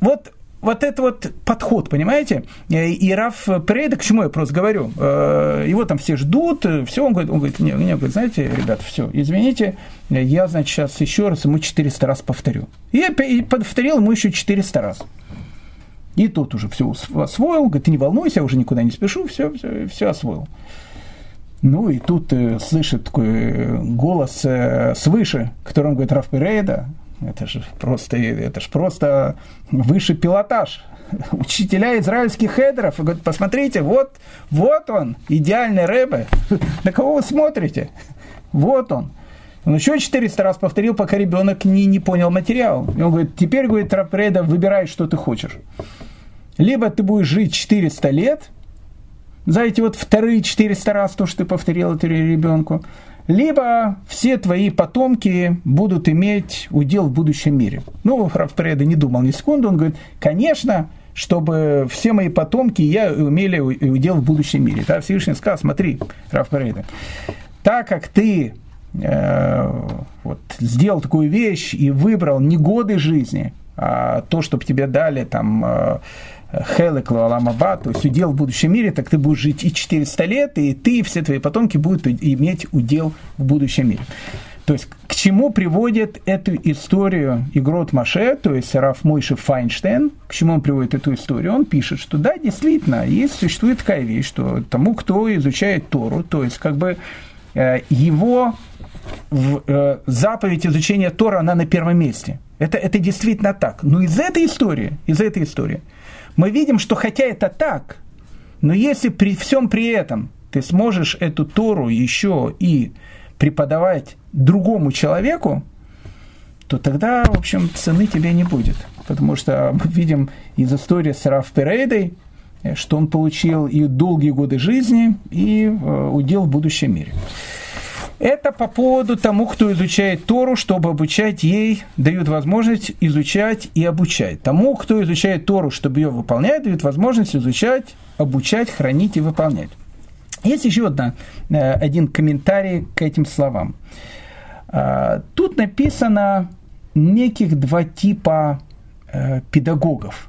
Вот вот это вот подход, понимаете? И Раф Прейда, к чему я просто говорю, его там все ждут, все, он говорит, он говорит, не, не, говорит, знаете, ребят, все, извините, я, значит, сейчас еще раз ему 400 раз повторю. И я повторил ему еще 400 раз. И тот уже все освоил, говорит, ты не волнуйся, я уже никуда не спешу, все, все, все освоил. Ну и тут э, слышит такой э, голос э, свыше, которым говорит Раф Перейда, это же просто, это же просто высший пилотаж. Учителя израильских хедеров. И говорят, посмотрите, вот, вот он, идеальный рэбе. На кого вы смотрите? Вот он. Он еще 400 раз повторил, пока ребенок не, не понял материал. И он говорит, теперь, говорит, Рапреда, выбирай, что ты хочешь. Либо ты будешь жить 400 лет, за эти вот вторые 400 раз то, что ты повторил это ребенку, либо все твои потомки будут иметь удел в будущем мире. Ну, Рафпреда не думал ни секунды, он говорит, конечно, чтобы все мои потомки я имели удел в будущем мире. Да, Всевышний сказал, смотри, Рафпреда, так как ты вот, сделал такую вещь и выбрал не годы жизни, а то, чтобы тебе дали там э, Хелек Аламаба, то есть удел в будущем мире, так ты будешь жить и 400 лет, и ты, и все твои потомки будут иметь удел в будущем мире. То есть к чему приводит эту историю Игрот Маше, то есть Раф Мойши Файнштейн, к чему он приводит эту историю? Он пишет, что да, действительно, есть, существует такая вещь, что тому, кто изучает Тору, то есть как бы э, его в, э, заповедь изучения Тора, она на первом месте. Это, это действительно так. Но из этой истории, из этой истории – мы видим, что хотя это так, но если при всем при этом ты сможешь эту Тору еще и преподавать другому человеку, то тогда, в общем, цены тебе не будет. Потому что мы видим из истории с Раф Перейдой, что он получил и долгие годы жизни, и э, удел в будущем мире. Это по поводу тому, кто изучает Тору, чтобы обучать ей, дают возможность изучать и обучать. Тому, кто изучает Тору, чтобы ее выполнять, дают возможность изучать, обучать, хранить и выполнять. Есть еще одна, э, один комментарий к этим словам. А, тут написано неких два типа э, педагогов.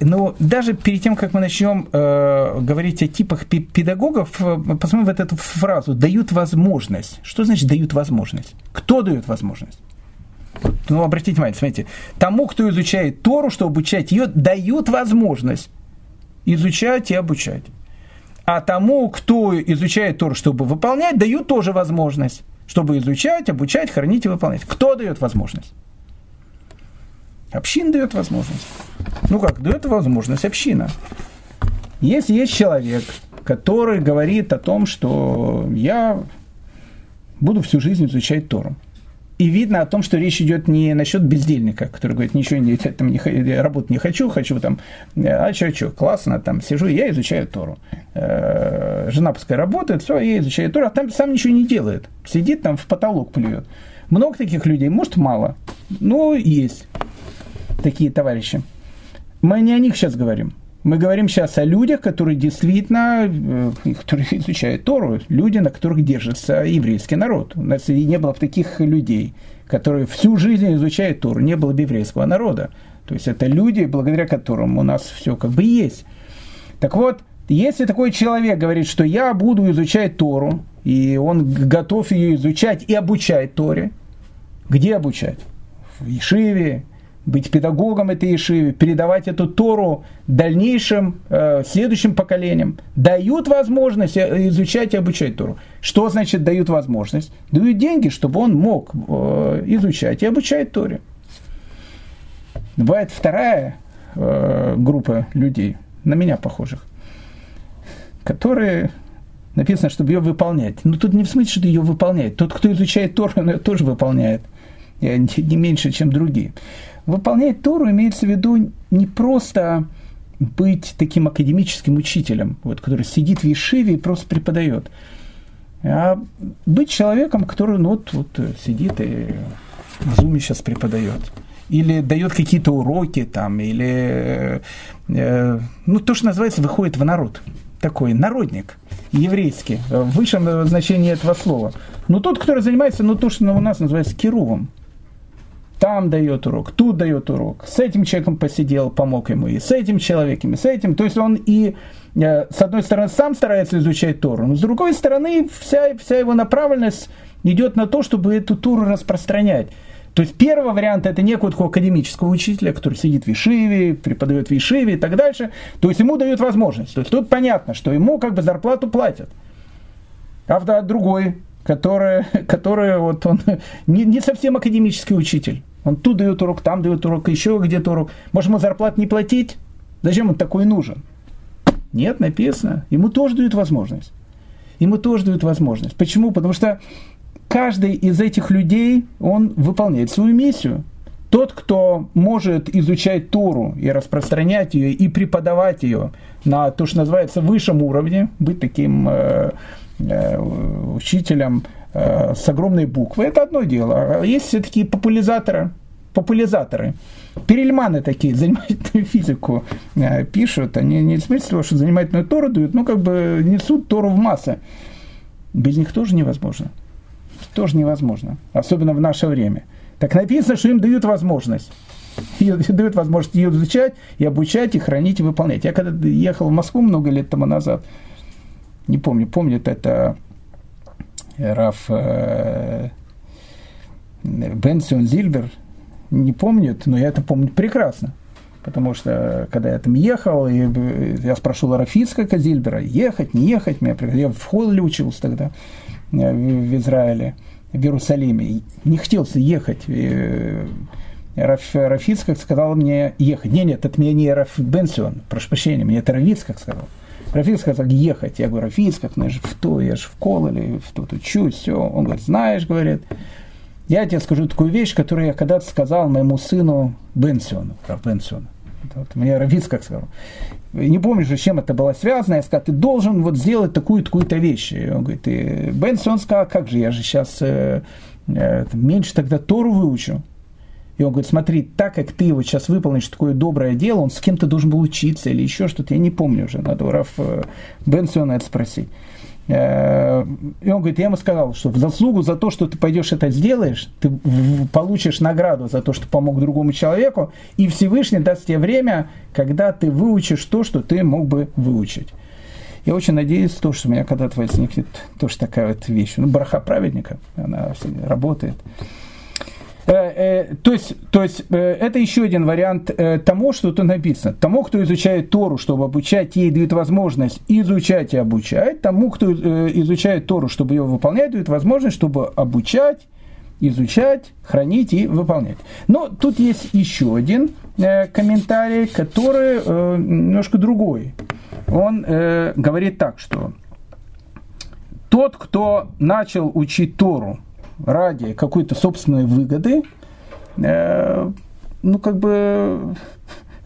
Но даже перед тем, как мы начнем э, говорить о типах педагогов, э, посмотрим вот эту фразу «дают возможность». Что значит «дают возможность»? Кто дает возможность? Ну, обратите внимание, смотрите, тому, кто изучает Тору, чтобы обучать ее, дают возможность изучать и обучать. А тому, кто изучает Тору, чтобы выполнять, дают тоже возможность, чтобы изучать, обучать, хранить и выполнять. Кто дает возможность? Община дает возможность. Ну как, дает возможность община. Если есть человек, который говорит о том, что я буду всю жизнь изучать Тору, и видно о том, что речь идет не насчет бездельника, который говорит, ничего не, там, не, работать не хочу, хочу там, а что, что, классно, там сижу, я изучаю Тору. Э, жена пускай работает, все, я изучаю Тору, а там сам ничего не делает, сидит там в потолок плюет. Много таких людей, может мало, но есть такие товарищи. Мы не о них сейчас говорим. Мы говорим сейчас о людях, которые действительно, э, которые изучают Тору, люди, на которых держится еврейский народ. У нас не было бы таких людей, которые всю жизнь изучают Тору, не было бы еврейского народа. То есть это люди, благодаря которым у нас все как бы есть. Так вот, если такой человек говорит, что я буду изучать Тору, и он готов ее изучать и обучать Торе, где обучать? В Ешиве, быть педагогом этой Ешивы, передавать эту Тору дальнейшим, э, следующим поколениям, дают возможность э, изучать и обучать Тору. Что значит дают возможность? Дают деньги, чтобы он мог э, изучать и обучать Торе. Бывает вторая э, группа людей, на меня похожих, которые написано, чтобы ее выполнять. Но тут не в смысле, что ее выполняет. Тот, кто изучает Тору, он ее тоже выполняет. Не меньше, чем другие. Выполнять Тору имеется в виду не просто быть таким академическим учителем, вот, который сидит в Ешиве и просто преподает, а быть человеком, который ну, вот, вот сидит и в зуме сейчас преподает. Или дает какие-то уроки там, или э, ну, то, что называется, выходит в народ. Такой народник еврейский, в высшем значении этого слова. Но тот, который занимается, ну, то, что у нас называется кирувом, там дает урок, тут дает урок, с этим человеком посидел, помог ему, и с этим человеком, и с этим. То есть он и э, с одной стороны сам старается изучать Тору, но с другой стороны вся, вся его направленность идет на то, чтобы эту Тору распространять. То есть первый вариант это некого такого академического учителя, который сидит в Ишиве, преподает в Ишиве и так дальше. То есть ему дают возможность. То есть тут понятно, что ему как бы зарплату платят. А другой, который, который вот он не, не совсем академический учитель. Он тут дает урок, там дает урок, еще где-то урок. Может ему зарплату не платить? Зачем он такой нужен? Нет, написано. Ему тоже дают возможность. Ему тоже дают возможность. Почему? Потому что каждый из этих людей, он выполняет свою миссию. Тот, кто может изучать Тору и распространять ее, и преподавать ее на то, что называется высшем уровне, быть таким э, э, учителем с огромной буквы, это одно дело. Есть все-таки популяризаторы, популяризаторы. Перельманы такие, занимательную физику э, пишут, они не в смысле того, что занимательную Тору дают, но как бы несут Тору в массы. Без них тоже невозможно тоже невозможно, особенно в наше время. Так написано, что им дают возможность. Ее, дают возможность ее изучать и обучать, и хранить, и выполнять. Я когда ехал в Москву много лет тому назад, не помню, помнит это Раф э, Бенсион Зильбер, не помнит, но я это помню прекрасно. Потому что, когда я там ехал, и я спрашивал Рафицкого Зильбера, ехать, не ехать, меня, я в Холле учился тогда. Э, в Израиле, в Иерусалиме. Не хотелось ехать. Э, Раф, Рафицкак сказал мне ехать. Нет, нет, это мне не Раф Бенсион, прошу прощения, мне это Рафицкак сказал. Рафицкак сказал ехать. Я говорю, Рафицкак, ну я же в то, я же в Кололе, в то учусь, все. Он говорит, знаешь, говорит, я тебе скажу такую вещь, которую я когда-то сказал моему сыну Бенсиону, Раф Бенсиону. Вот, мне Равицкак сказал не помню же, с чем это было связано, я сказал, ты должен вот сделать такую-такую-то вещь. И он говорит, и Бенсон сказал, как же, я же сейчас э, э, меньше тогда Тору выучу. И он говорит, смотри, так как ты вот сейчас выполнишь такое доброе дело, он с кем-то должен был учиться или еще что-то, я не помню уже, надо у Раф э, Бенсона это спросить. Э, и он говорит, я ему сказал, что в заслугу за то, что ты пойдешь это сделаешь, ты получишь награду за то, что помог другому человеку, и Всевышний даст тебе время, когда ты выучишь то, что ты мог бы выучить. Я очень надеюсь, то, что у меня когда-то возникнет тоже такая вот вещь. Ну, браха праведника, она работает. Э, э, то есть, то есть э, это еще один вариант тому, что тут написано. Тому, кто изучает Тору, чтобы обучать, ей дают возможность изучать и обучать. Тому, кто изучает Тору, чтобы ее выполнять, дают возможность, чтобы обучать, изучать, хранить и выполнять. Но тут есть еще один комментарий, который немножко другой. Он говорит так, что тот, кто начал учить Тору, ради какой-то собственной выгоды, э, ну, как бы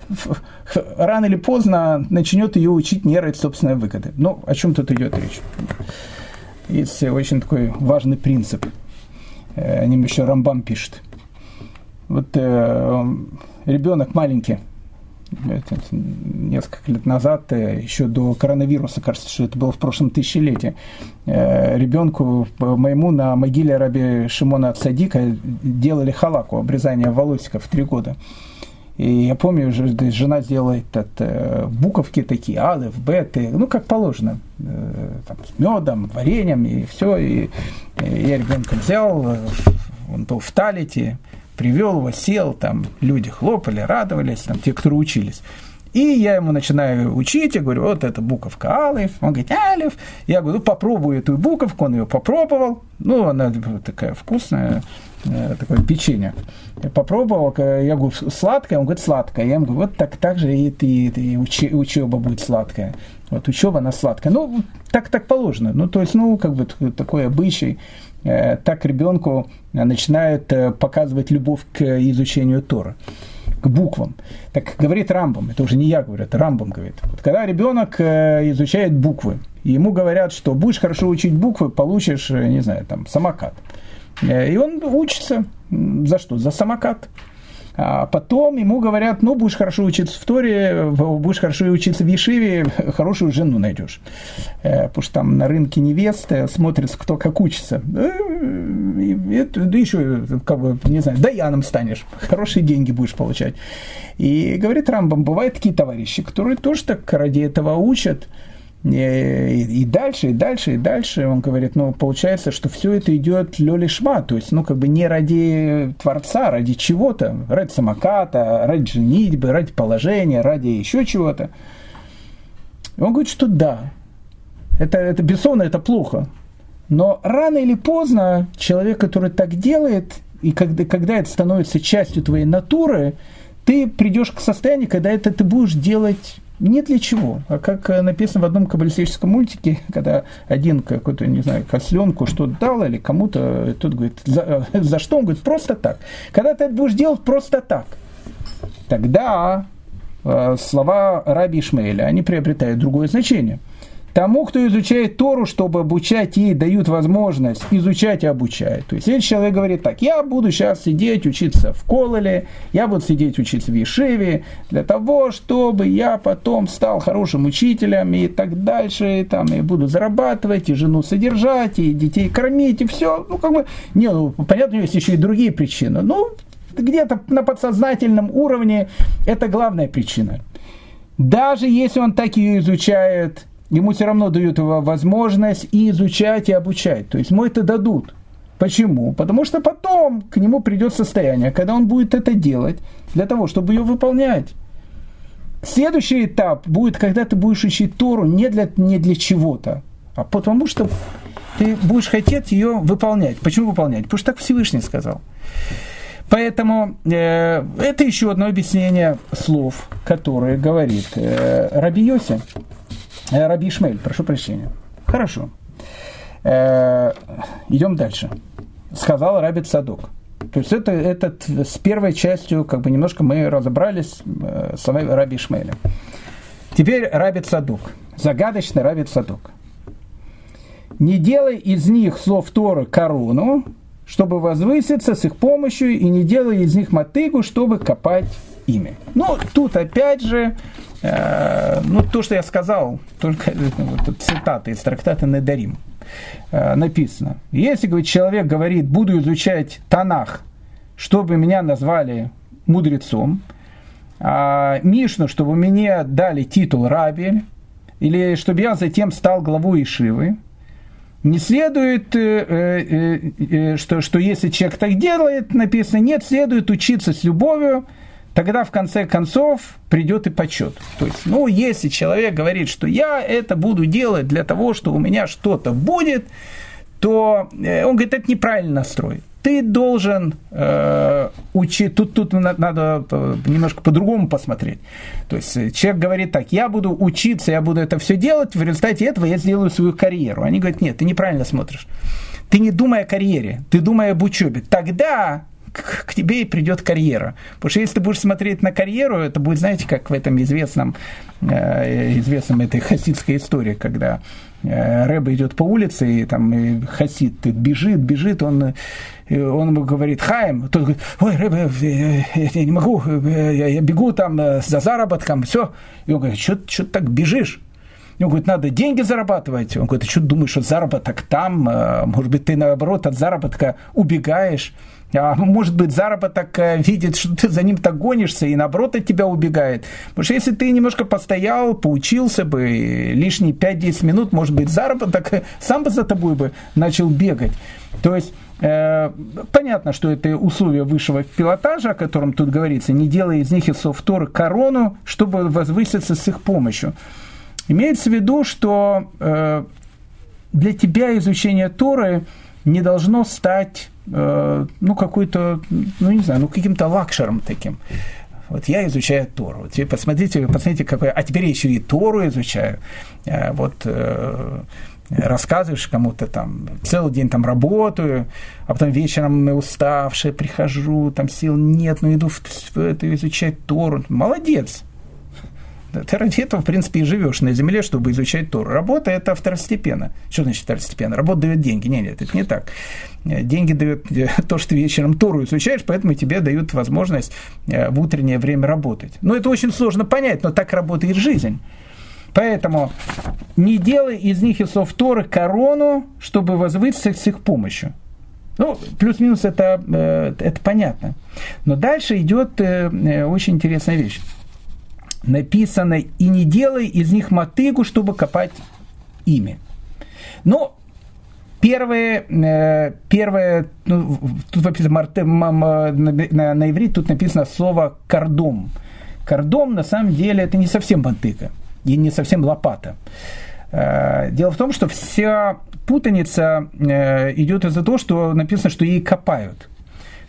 рано или поздно начнет ее учить не ради собственной выгоды. Ну, о чем тут идет речь? Есть очень такой важный принцип. Э, о нем еще Рамбам пишет. Вот э, ребенок маленький, это, несколько лет назад, э, еще до коронавируса, кажется, что это было в прошлом тысячелетии, э, ребенку моему на могиле раби Шимона Цадика делали халаку, обрезание волосиков в три года. И я помню, жена сделала этот, э, буковки такие, алиф, бет, ну, как положено, там, с медом, вареньем и все. И я ребенка взял, он был в талите, привел его, сел, там люди хлопали, радовались, там, те, которые учились. И я ему начинаю учить, я говорю, вот это буковка Алиф. Он говорит, Алиф. Я говорю, ну попробуй эту буковку, он ее попробовал. Ну, она такая вкусная, э, такое печенье. Я попробовал, я говорю, сладкое, он говорит, сладкое. Я ему говорю, вот так, так же и, и учи, учеба будет сладкая. Вот учеба, она сладкая. Ну, так, так положено. Ну, то есть, ну, как бы такой обычай. Э, так ребенку начинает э, показывать любовь к изучению Тора, к буквам. Так говорит Рамбом, это уже не я говорю, это Рамбом говорит. Вот когда ребенок э, изучает буквы, ему говорят, что будешь хорошо учить буквы, получишь, не знаю, там, самокат. И он учится за что? За самокат. А потом ему говорят, ну, будешь хорошо учиться в Торе, будешь хорошо учиться в Ешиве, хорошую жену найдешь. Э, потому что там на рынке невесты смотрится, кто как учится. Да, да еще, как бы, не знаю, даяном станешь, хорошие деньги будешь получать. И говорит Рамбам, бывают такие товарищи, которые тоже так ради этого учат, и, дальше, и дальше, и дальше. Он говорит, ну, получается, что все это идет лёли шма, то есть, ну, как бы не ради Творца, ради чего-то, ради самоката, ради женитьбы, ради положения, ради еще чего-то. И он говорит, что да, это, это бессонно, это плохо. Но рано или поздно человек, который так делает, и когда, когда это становится частью твоей натуры, ты придешь к состоянию, когда это ты будешь делать не для чего. А как э, написано в одном каббалистическом мультике, когда один какой-то, не знаю, косленку что-то дал или кому-то, тот говорит, за, э, за что? Он говорит, просто так. Когда ты это будешь делать просто так, тогда э, слова Раби Ишмаэля, они приобретают другое значение – Тому, кто изучает Тору, чтобы обучать ей, дают возможность изучать и обучать. То есть, если человек говорит так, я буду сейчас сидеть, учиться в Кололе, я буду сидеть, учиться в Ешиве, для того, чтобы я потом стал хорошим учителем и так дальше, и там, и буду зарабатывать, и жену содержать, и детей кормить, и все. Ну, как бы, не, ну, понятно, есть еще и другие причины. Ну, где-то на подсознательном уровне это главная причина. Даже если он так ее изучает, ему все равно дают возможность и изучать, и обучать. То есть ему это дадут. Почему? Потому что потом к нему придет состояние, когда он будет это делать для того, чтобы ее выполнять. Следующий этап будет, когда ты будешь учить Тору не для, не для чего-то, а потому что ты будешь хотеть ее выполнять. Почему выполнять? Потому что так Всевышний сказал. Поэтому э, это еще одно объяснение слов, которые говорит э, Раби Йоси. Э, Раби Ишмель, прошу прощения. Хорошо. Э, идем дальше. Сказал Раби Садок. То есть это, это с первой частью, как бы немножко мы разобрались э, с Раби Ишмеля. Теперь Раби Садок. Загадочный Раби Садок. Не делай из них слов Торы корону, чтобы возвыситься с их помощью, и не делай из них мотыгу, чтобы копать ими. Ну, тут опять же ну, то, что я сказал, только вот, цитата из трактата Недарим э, написано. Если говорит, человек говорит, буду изучать Танах, чтобы меня назвали мудрецом, а Мишну, чтобы мне дали титул раби, или чтобы я затем стал главой Ишивы, не следует, э, что, что если человек так делает, написано, нет, следует учиться с любовью, тогда в конце концов придет и почет. То есть, ну, если человек говорит, что я это буду делать для того, что у меня что-то будет, то э, он говорит, это неправильный настрой. Ты должен э, учить, тут, тут надо немножко по-другому посмотреть. То есть э, человек говорит так, я буду учиться, я буду это все делать, в результате этого я сделаю свою карьеру. Они говорят, нет, ты неправильно смотришь. Ты не думай о карьере, ты думай об учебе. Тогда к тебе и придет карьера. Потому что если ты будешь смотреть на карьеру, это будет, знаете, как в этом известном, э, известном этой хасидской истории, когда э, Рэба идет по улице, и там и хасид бежит, бежит, он, он ему говорит, Хайм, тот говорит, ой, Рэба, я не могу, я, я бегу там э, за заработком, все. И он говорит, что ты так бежишь? И он говорит, надо деньги зарабатывать. Он говорит, ты что думаешь, что заработок там? Э, может быть, ты наоборот от заработка убегаешь? А может быть, заработок э, видит, что ты за ним так гонишься, и наоборот от тебя убегает. Потому что если ты немножко постоял, поучился бы, лишние 5-10 минут, может быть, заработок э, сам бы за тобой бы начал бегать. То есть, э, понятно, что это условие высшего пилотажа, о котором тут говорится, не делая из них из софтора корону, чтобы возвыситься с их помощью. Имеется в виду, что для тебя изучение Торы не должно стать Э, ну, какой-то, ну, не знаю, ну, каким-то лакшером таким. Вот я изучаю Тору. Теперь посмотрите, посмотрите, какой... А теперь я еще и Тору изучаю. Э, вот э, рассказываешь кому-то там, целый день там работаю, а потом вечером уставший прихожу, там сил нет, но иду в, в это изучать Тору. Молодец. Ты ради этого, в принципе, и живешь на земле, чтобы изучать Тору. Работа – это второстепенно. Что значит второстепенно? Работа дает деньги. Нет, нет, это не так. Деньги дают то, что ты вечером Тору изучаешь, поэтому тебе дают возможность э, в утреннее время работать. Ну, это очень сложно понять, но так работает жизнь. Поэтому не делай из них из Торы корону, чтобы возвыситься с их помощью. Ну, плюс-минус это, э, это понятно. Но дальше идет э, очень интересная вещь написано «И не делай из них мотыгу, чтобы копать ими». Но первое, э, первое ну, тут написано, на, иврите тут написано слово «кордом». Кордом на самом деле это не совсем мотыга и не совсем лопата. Э, дело в том, что вся путаница э, идет из-за того, что написано, что ей копают.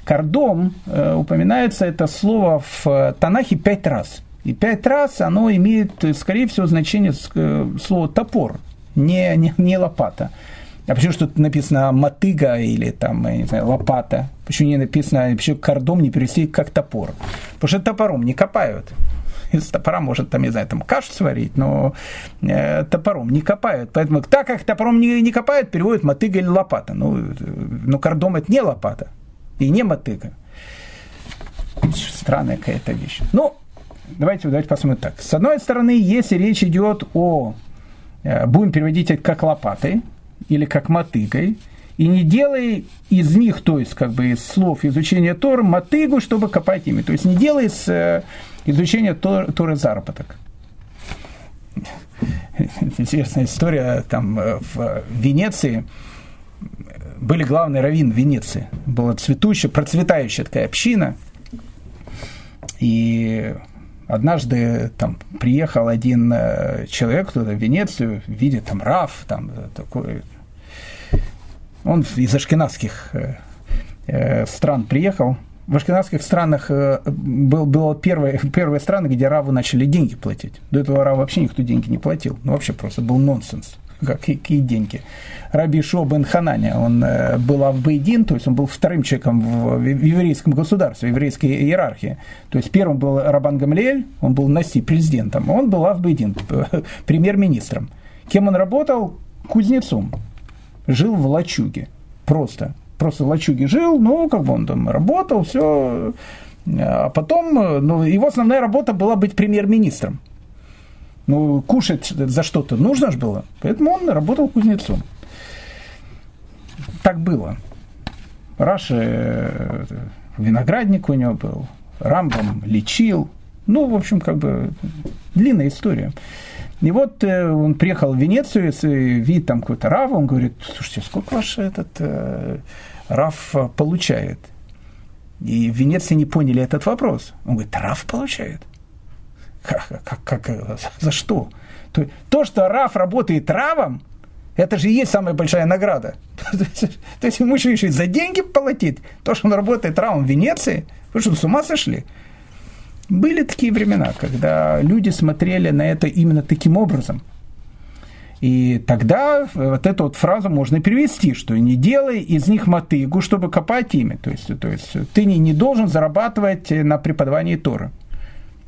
Кордом упоминается это слово в Танахе пять раз – и пять раз оно имеет, скорее всего, значение э, слова топор, не, не, не лопата. А почему что то написано мотыга или там, я не знаю, лопата? Почему не написано, почему кордом не перевести как топор? Потому что топором не копают. Из топора может, там, не знаю, там кашу сварить, но э, топором не копают. Поэтому так как топором не, не копают, переводят мотыга или лопата. Ну, э, но кордом это не лопата и не мотыга. Странная какая-то вещь. Ну, давайте, давайте посмотрим так. С одной стороны, если речь идет о, э, будем переводить это как лопатой или как мотыгой, и не делай из них, то есть как бы из слов изучения Тора, мотыгу, чтобы копать ими. То есть не делай из э, изучения Торы, Торы заработок. Интересная история, там э, в Венеции были главные раввин Венеции. Была цветущая, процветающая такая община. И однажды там приехал один э, человек туда, в Венецию, видит там Раф, там э, такой, он из ашкенадских э, стран приехал, в ашкенадских странах был, было первые, первые страны, где Раву начали деньги платить. До этого Раву вообще никто деньги не платил. Ну, вообще просто был нонсенс какие деньги. Раби Шо бен Хананя, он э, был Авбейдин, то есть он был вторым человеком в еврейском государстве, в еврейской иерархии. То есть первым был Рабан Гамлиэль, он был Наси, президентом, он был Авбейдин, премьер-министром. Кем он работал? Кузнецом. Жил в лачуге. Просто. Просто в лачуге жил, ну, как бы он там работал, все. А потом, э, ну, его основная работа была быть премьер-министром. Ну, кушать за что-то нужно же было. Поэтому он работал кузнецом. Так было. Раши э, виноградник у него был, Рамбом лечил. Ну, в общем, как бы длинная история. И вот э, он приехал в Венецию, видит там какой-то Рав, он говорит, слушайте, сколько ваш этот э, Рав получает? И в Венеции не поняли этот вопрос. Он говорит, Рав получает? Как, как, как, за что? То, то, что Раф работает Равом, это же и есть самая большая награда. То есть ему еще и за деньги платить. То, что он работает Равом в Венеции, вы что, с ума сошли? Были такие времена, когда люди смотрели на это именно таким образом. И тогда вот эту вот фразу можно перевести, что не делай из них мотыгу, чтобы копать ими. То есть, то есть ты не, не должен зарабатывать на преподавании Тора.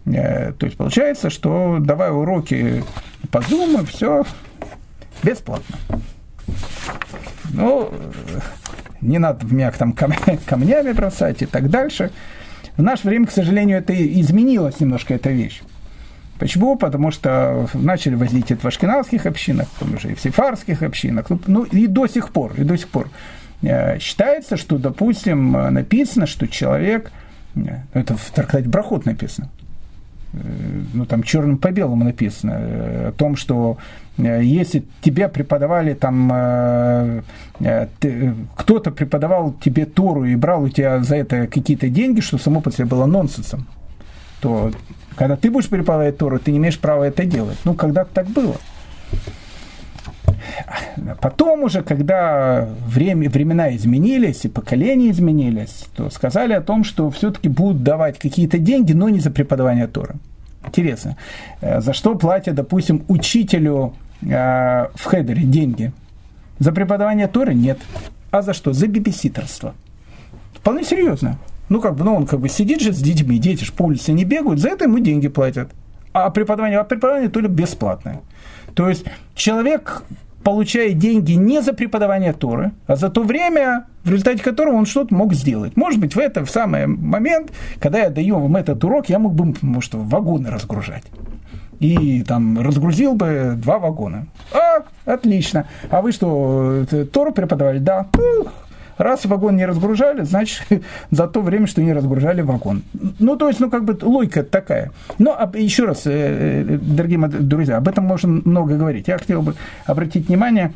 Э, то есть получается, что давай уроки по Zoom, все бесплатно. Ну, не надо в меня там камнями бросать и так дальше. В наше время, к сожалению, это изменилось немножко эта вещь. Почему? Потому что начали возить это в ашкенадских общинах, потом уже и в сефарских общинах, ну, ну и до сих пор, и до сих пор. Э, считается, что, допустим, написано, что человек, э, это в трактате Брахот написано, Э, ну, там черным по белому написано, э, о том, что э, если тебе преподавали там, кто-то преподавал тебе Тору и брал у тебя за это какие-то деньги, что само по себе было нонсенсом, то когда ты будешь преподавать Тору, ты не имеешь права это делать. Ну, когда-то так было. Потом уже, когда время, времена изменились и поколения изменились, то сказали о том, что все-таки будут давать какие-то деньги, но не за преподавание Тора. Интересно. Э, за что платят, допустим, учителю э, в хедере деньги? За преподавание Торы нет. А за что? За бибиситерство. Вполне серьезно. Ну, как бы, ну, он как бы сидит же с детьми, дети же по улице не бегают, за это ему деньги платят. а преподавание, а преподавание только бесплатное. То есть человек получает деньги не за преподавание Торы, а за то время, в результате которого он что-то мог сделать. Может быть, в этот в самый момент, когда я даю вам этот урок, я мог бы, может, вагоны разгружать. И там разгрузил бы два вагона. А, отлично. А вы что, э, Тору преподавали? Да. Раз вагон не разгружали, значит, за то время, что не разгружали вагон. Ну, то есть, ну, как бы логика такая. Но еще раз, э, э, дорогие друзья, об этом можно много говорить. Я хотел бы обратить внимание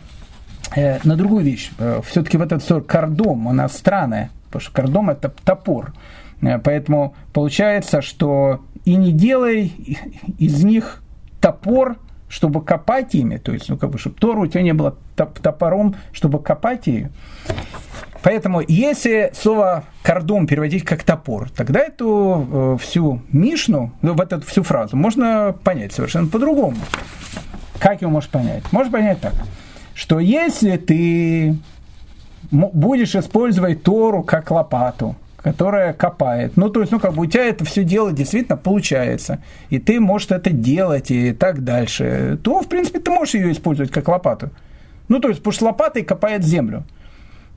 э, на другую вещь. Все-таки в этот кардом, она странная, потому что кардом – это топор. Поэтому получается, что и не делай из них топор, чтобы копать ими, то есть, ну, как бы, чтобы Тору у тебя не было топором, чтобы копать ее. Поэтому, если слово кордон переводить как топор, тогда эту э, всю Мишну, ну, вот эту всю фразу можно понять совершенно по-другому. Как его можешь понять? Можешь понять так, что если ты будешь использовать Тору как лопату, которая копает. Ну, то есть, ну, как бы у тебя это все дело действительно получается, и ты можешь это делать и так дальше, то, в принципе, ты можешь ее использовать как лопату. Ну, то есть, потому что лопатой копает землю.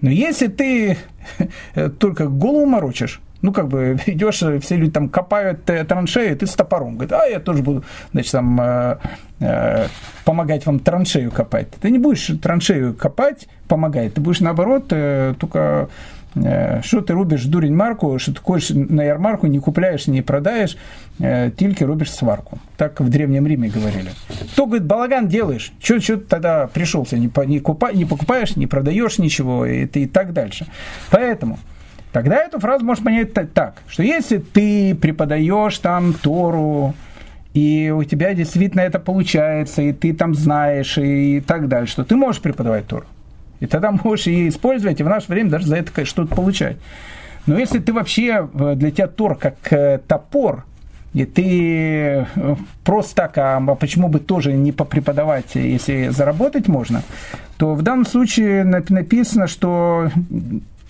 Но если ты только голову морочишь, ну, как бы идешь, все люди там копают траншеи, ты с топором. Говорит, а я тоже буду, значит, там э, э, помогать вам траншею копать. Ты не будешь траншею копать, помогать, ты будешь наоборот э, только Э, что ты рубишь дурень марку, что ты ходишь на ярмарку, не купляешь, не продаешь, э, тильки рубишь сварку. Так в Древнем Риме говорили. Кто, говорит, балаган делаешь? Что ты тогда пришелся? Не, не, купа, не покупаешь, не продаешь ничего и, и так дальше. Поэтому тогда эту фразу можно понять так, что если ты преподаешь там Тору, и у тебя действительно это получается, и ты там знаешь, и так дальше, что ты можешь преподавать Тору. И тогда можешь ее использовать, и в наше время даже за это что-то получать. Но если ты вообще, э, для тебя Тор как э, топор, и ты э, просто так, а почему бы тоже не попреподавать, если заработать можно, то в данном случае написано, что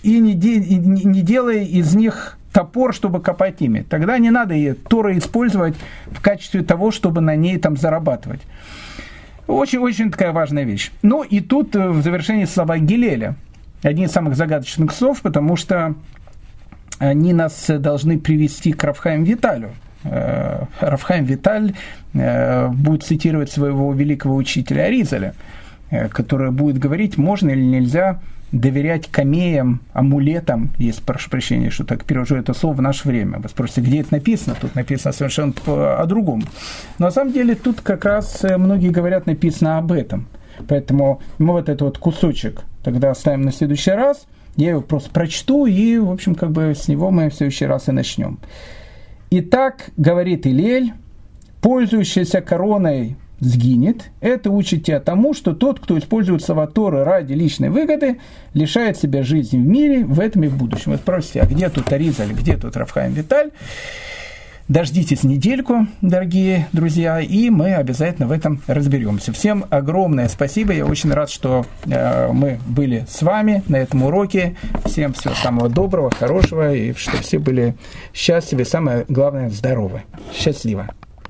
и не, де, и не делай из них топор, чтобы копать ими. Тогда не надо Тора использовать в качестве того, чтобы на ней там зарабатывать. Очень-очень такая важная вещь. Ну и тут э, в завершении слова Гилеля. Одни из самых загадочных слов, потому что они нас должны привести к Рафхаим Виталю. Э, Рафхаим Виталь э, будет цитировать своего великого учителя Аризаля, который будет говорить, можно или нельзя доверять камеям, амулетам, есть, прошу прощения, что так перевожу это слово в наше время. Вы спросите, где это написано? Тут написано совершенно о другом. Но на самом деле тут как раз э, многие говорят написано об этом. Поэтому мы вот этот вот кусочек тогда оставим на следующий раз. Я его просто прочту, и, в общем, как бы с него мы в следующий раз и начнем. Итак, говорит Илель, пользующийся короной сгинет. Это учит тебя тому, что тот, кто использует Саваторы ради личной выгоды, лишает себя жизни в мире, в этом и в будущем. Вот спросите, а где тут Аризаль, где тут Рафхайм Виталь? Дождитесь недельку, дорогие друзья, и мы обязательно в этом разберемся. Всем огромное спасибо. Я очень рад, что э, мы были с вами на этом уроке. Всем всего самого доброго, хорошего, и чтобы все были счастливы, самое главное, здоровы. Счастливо.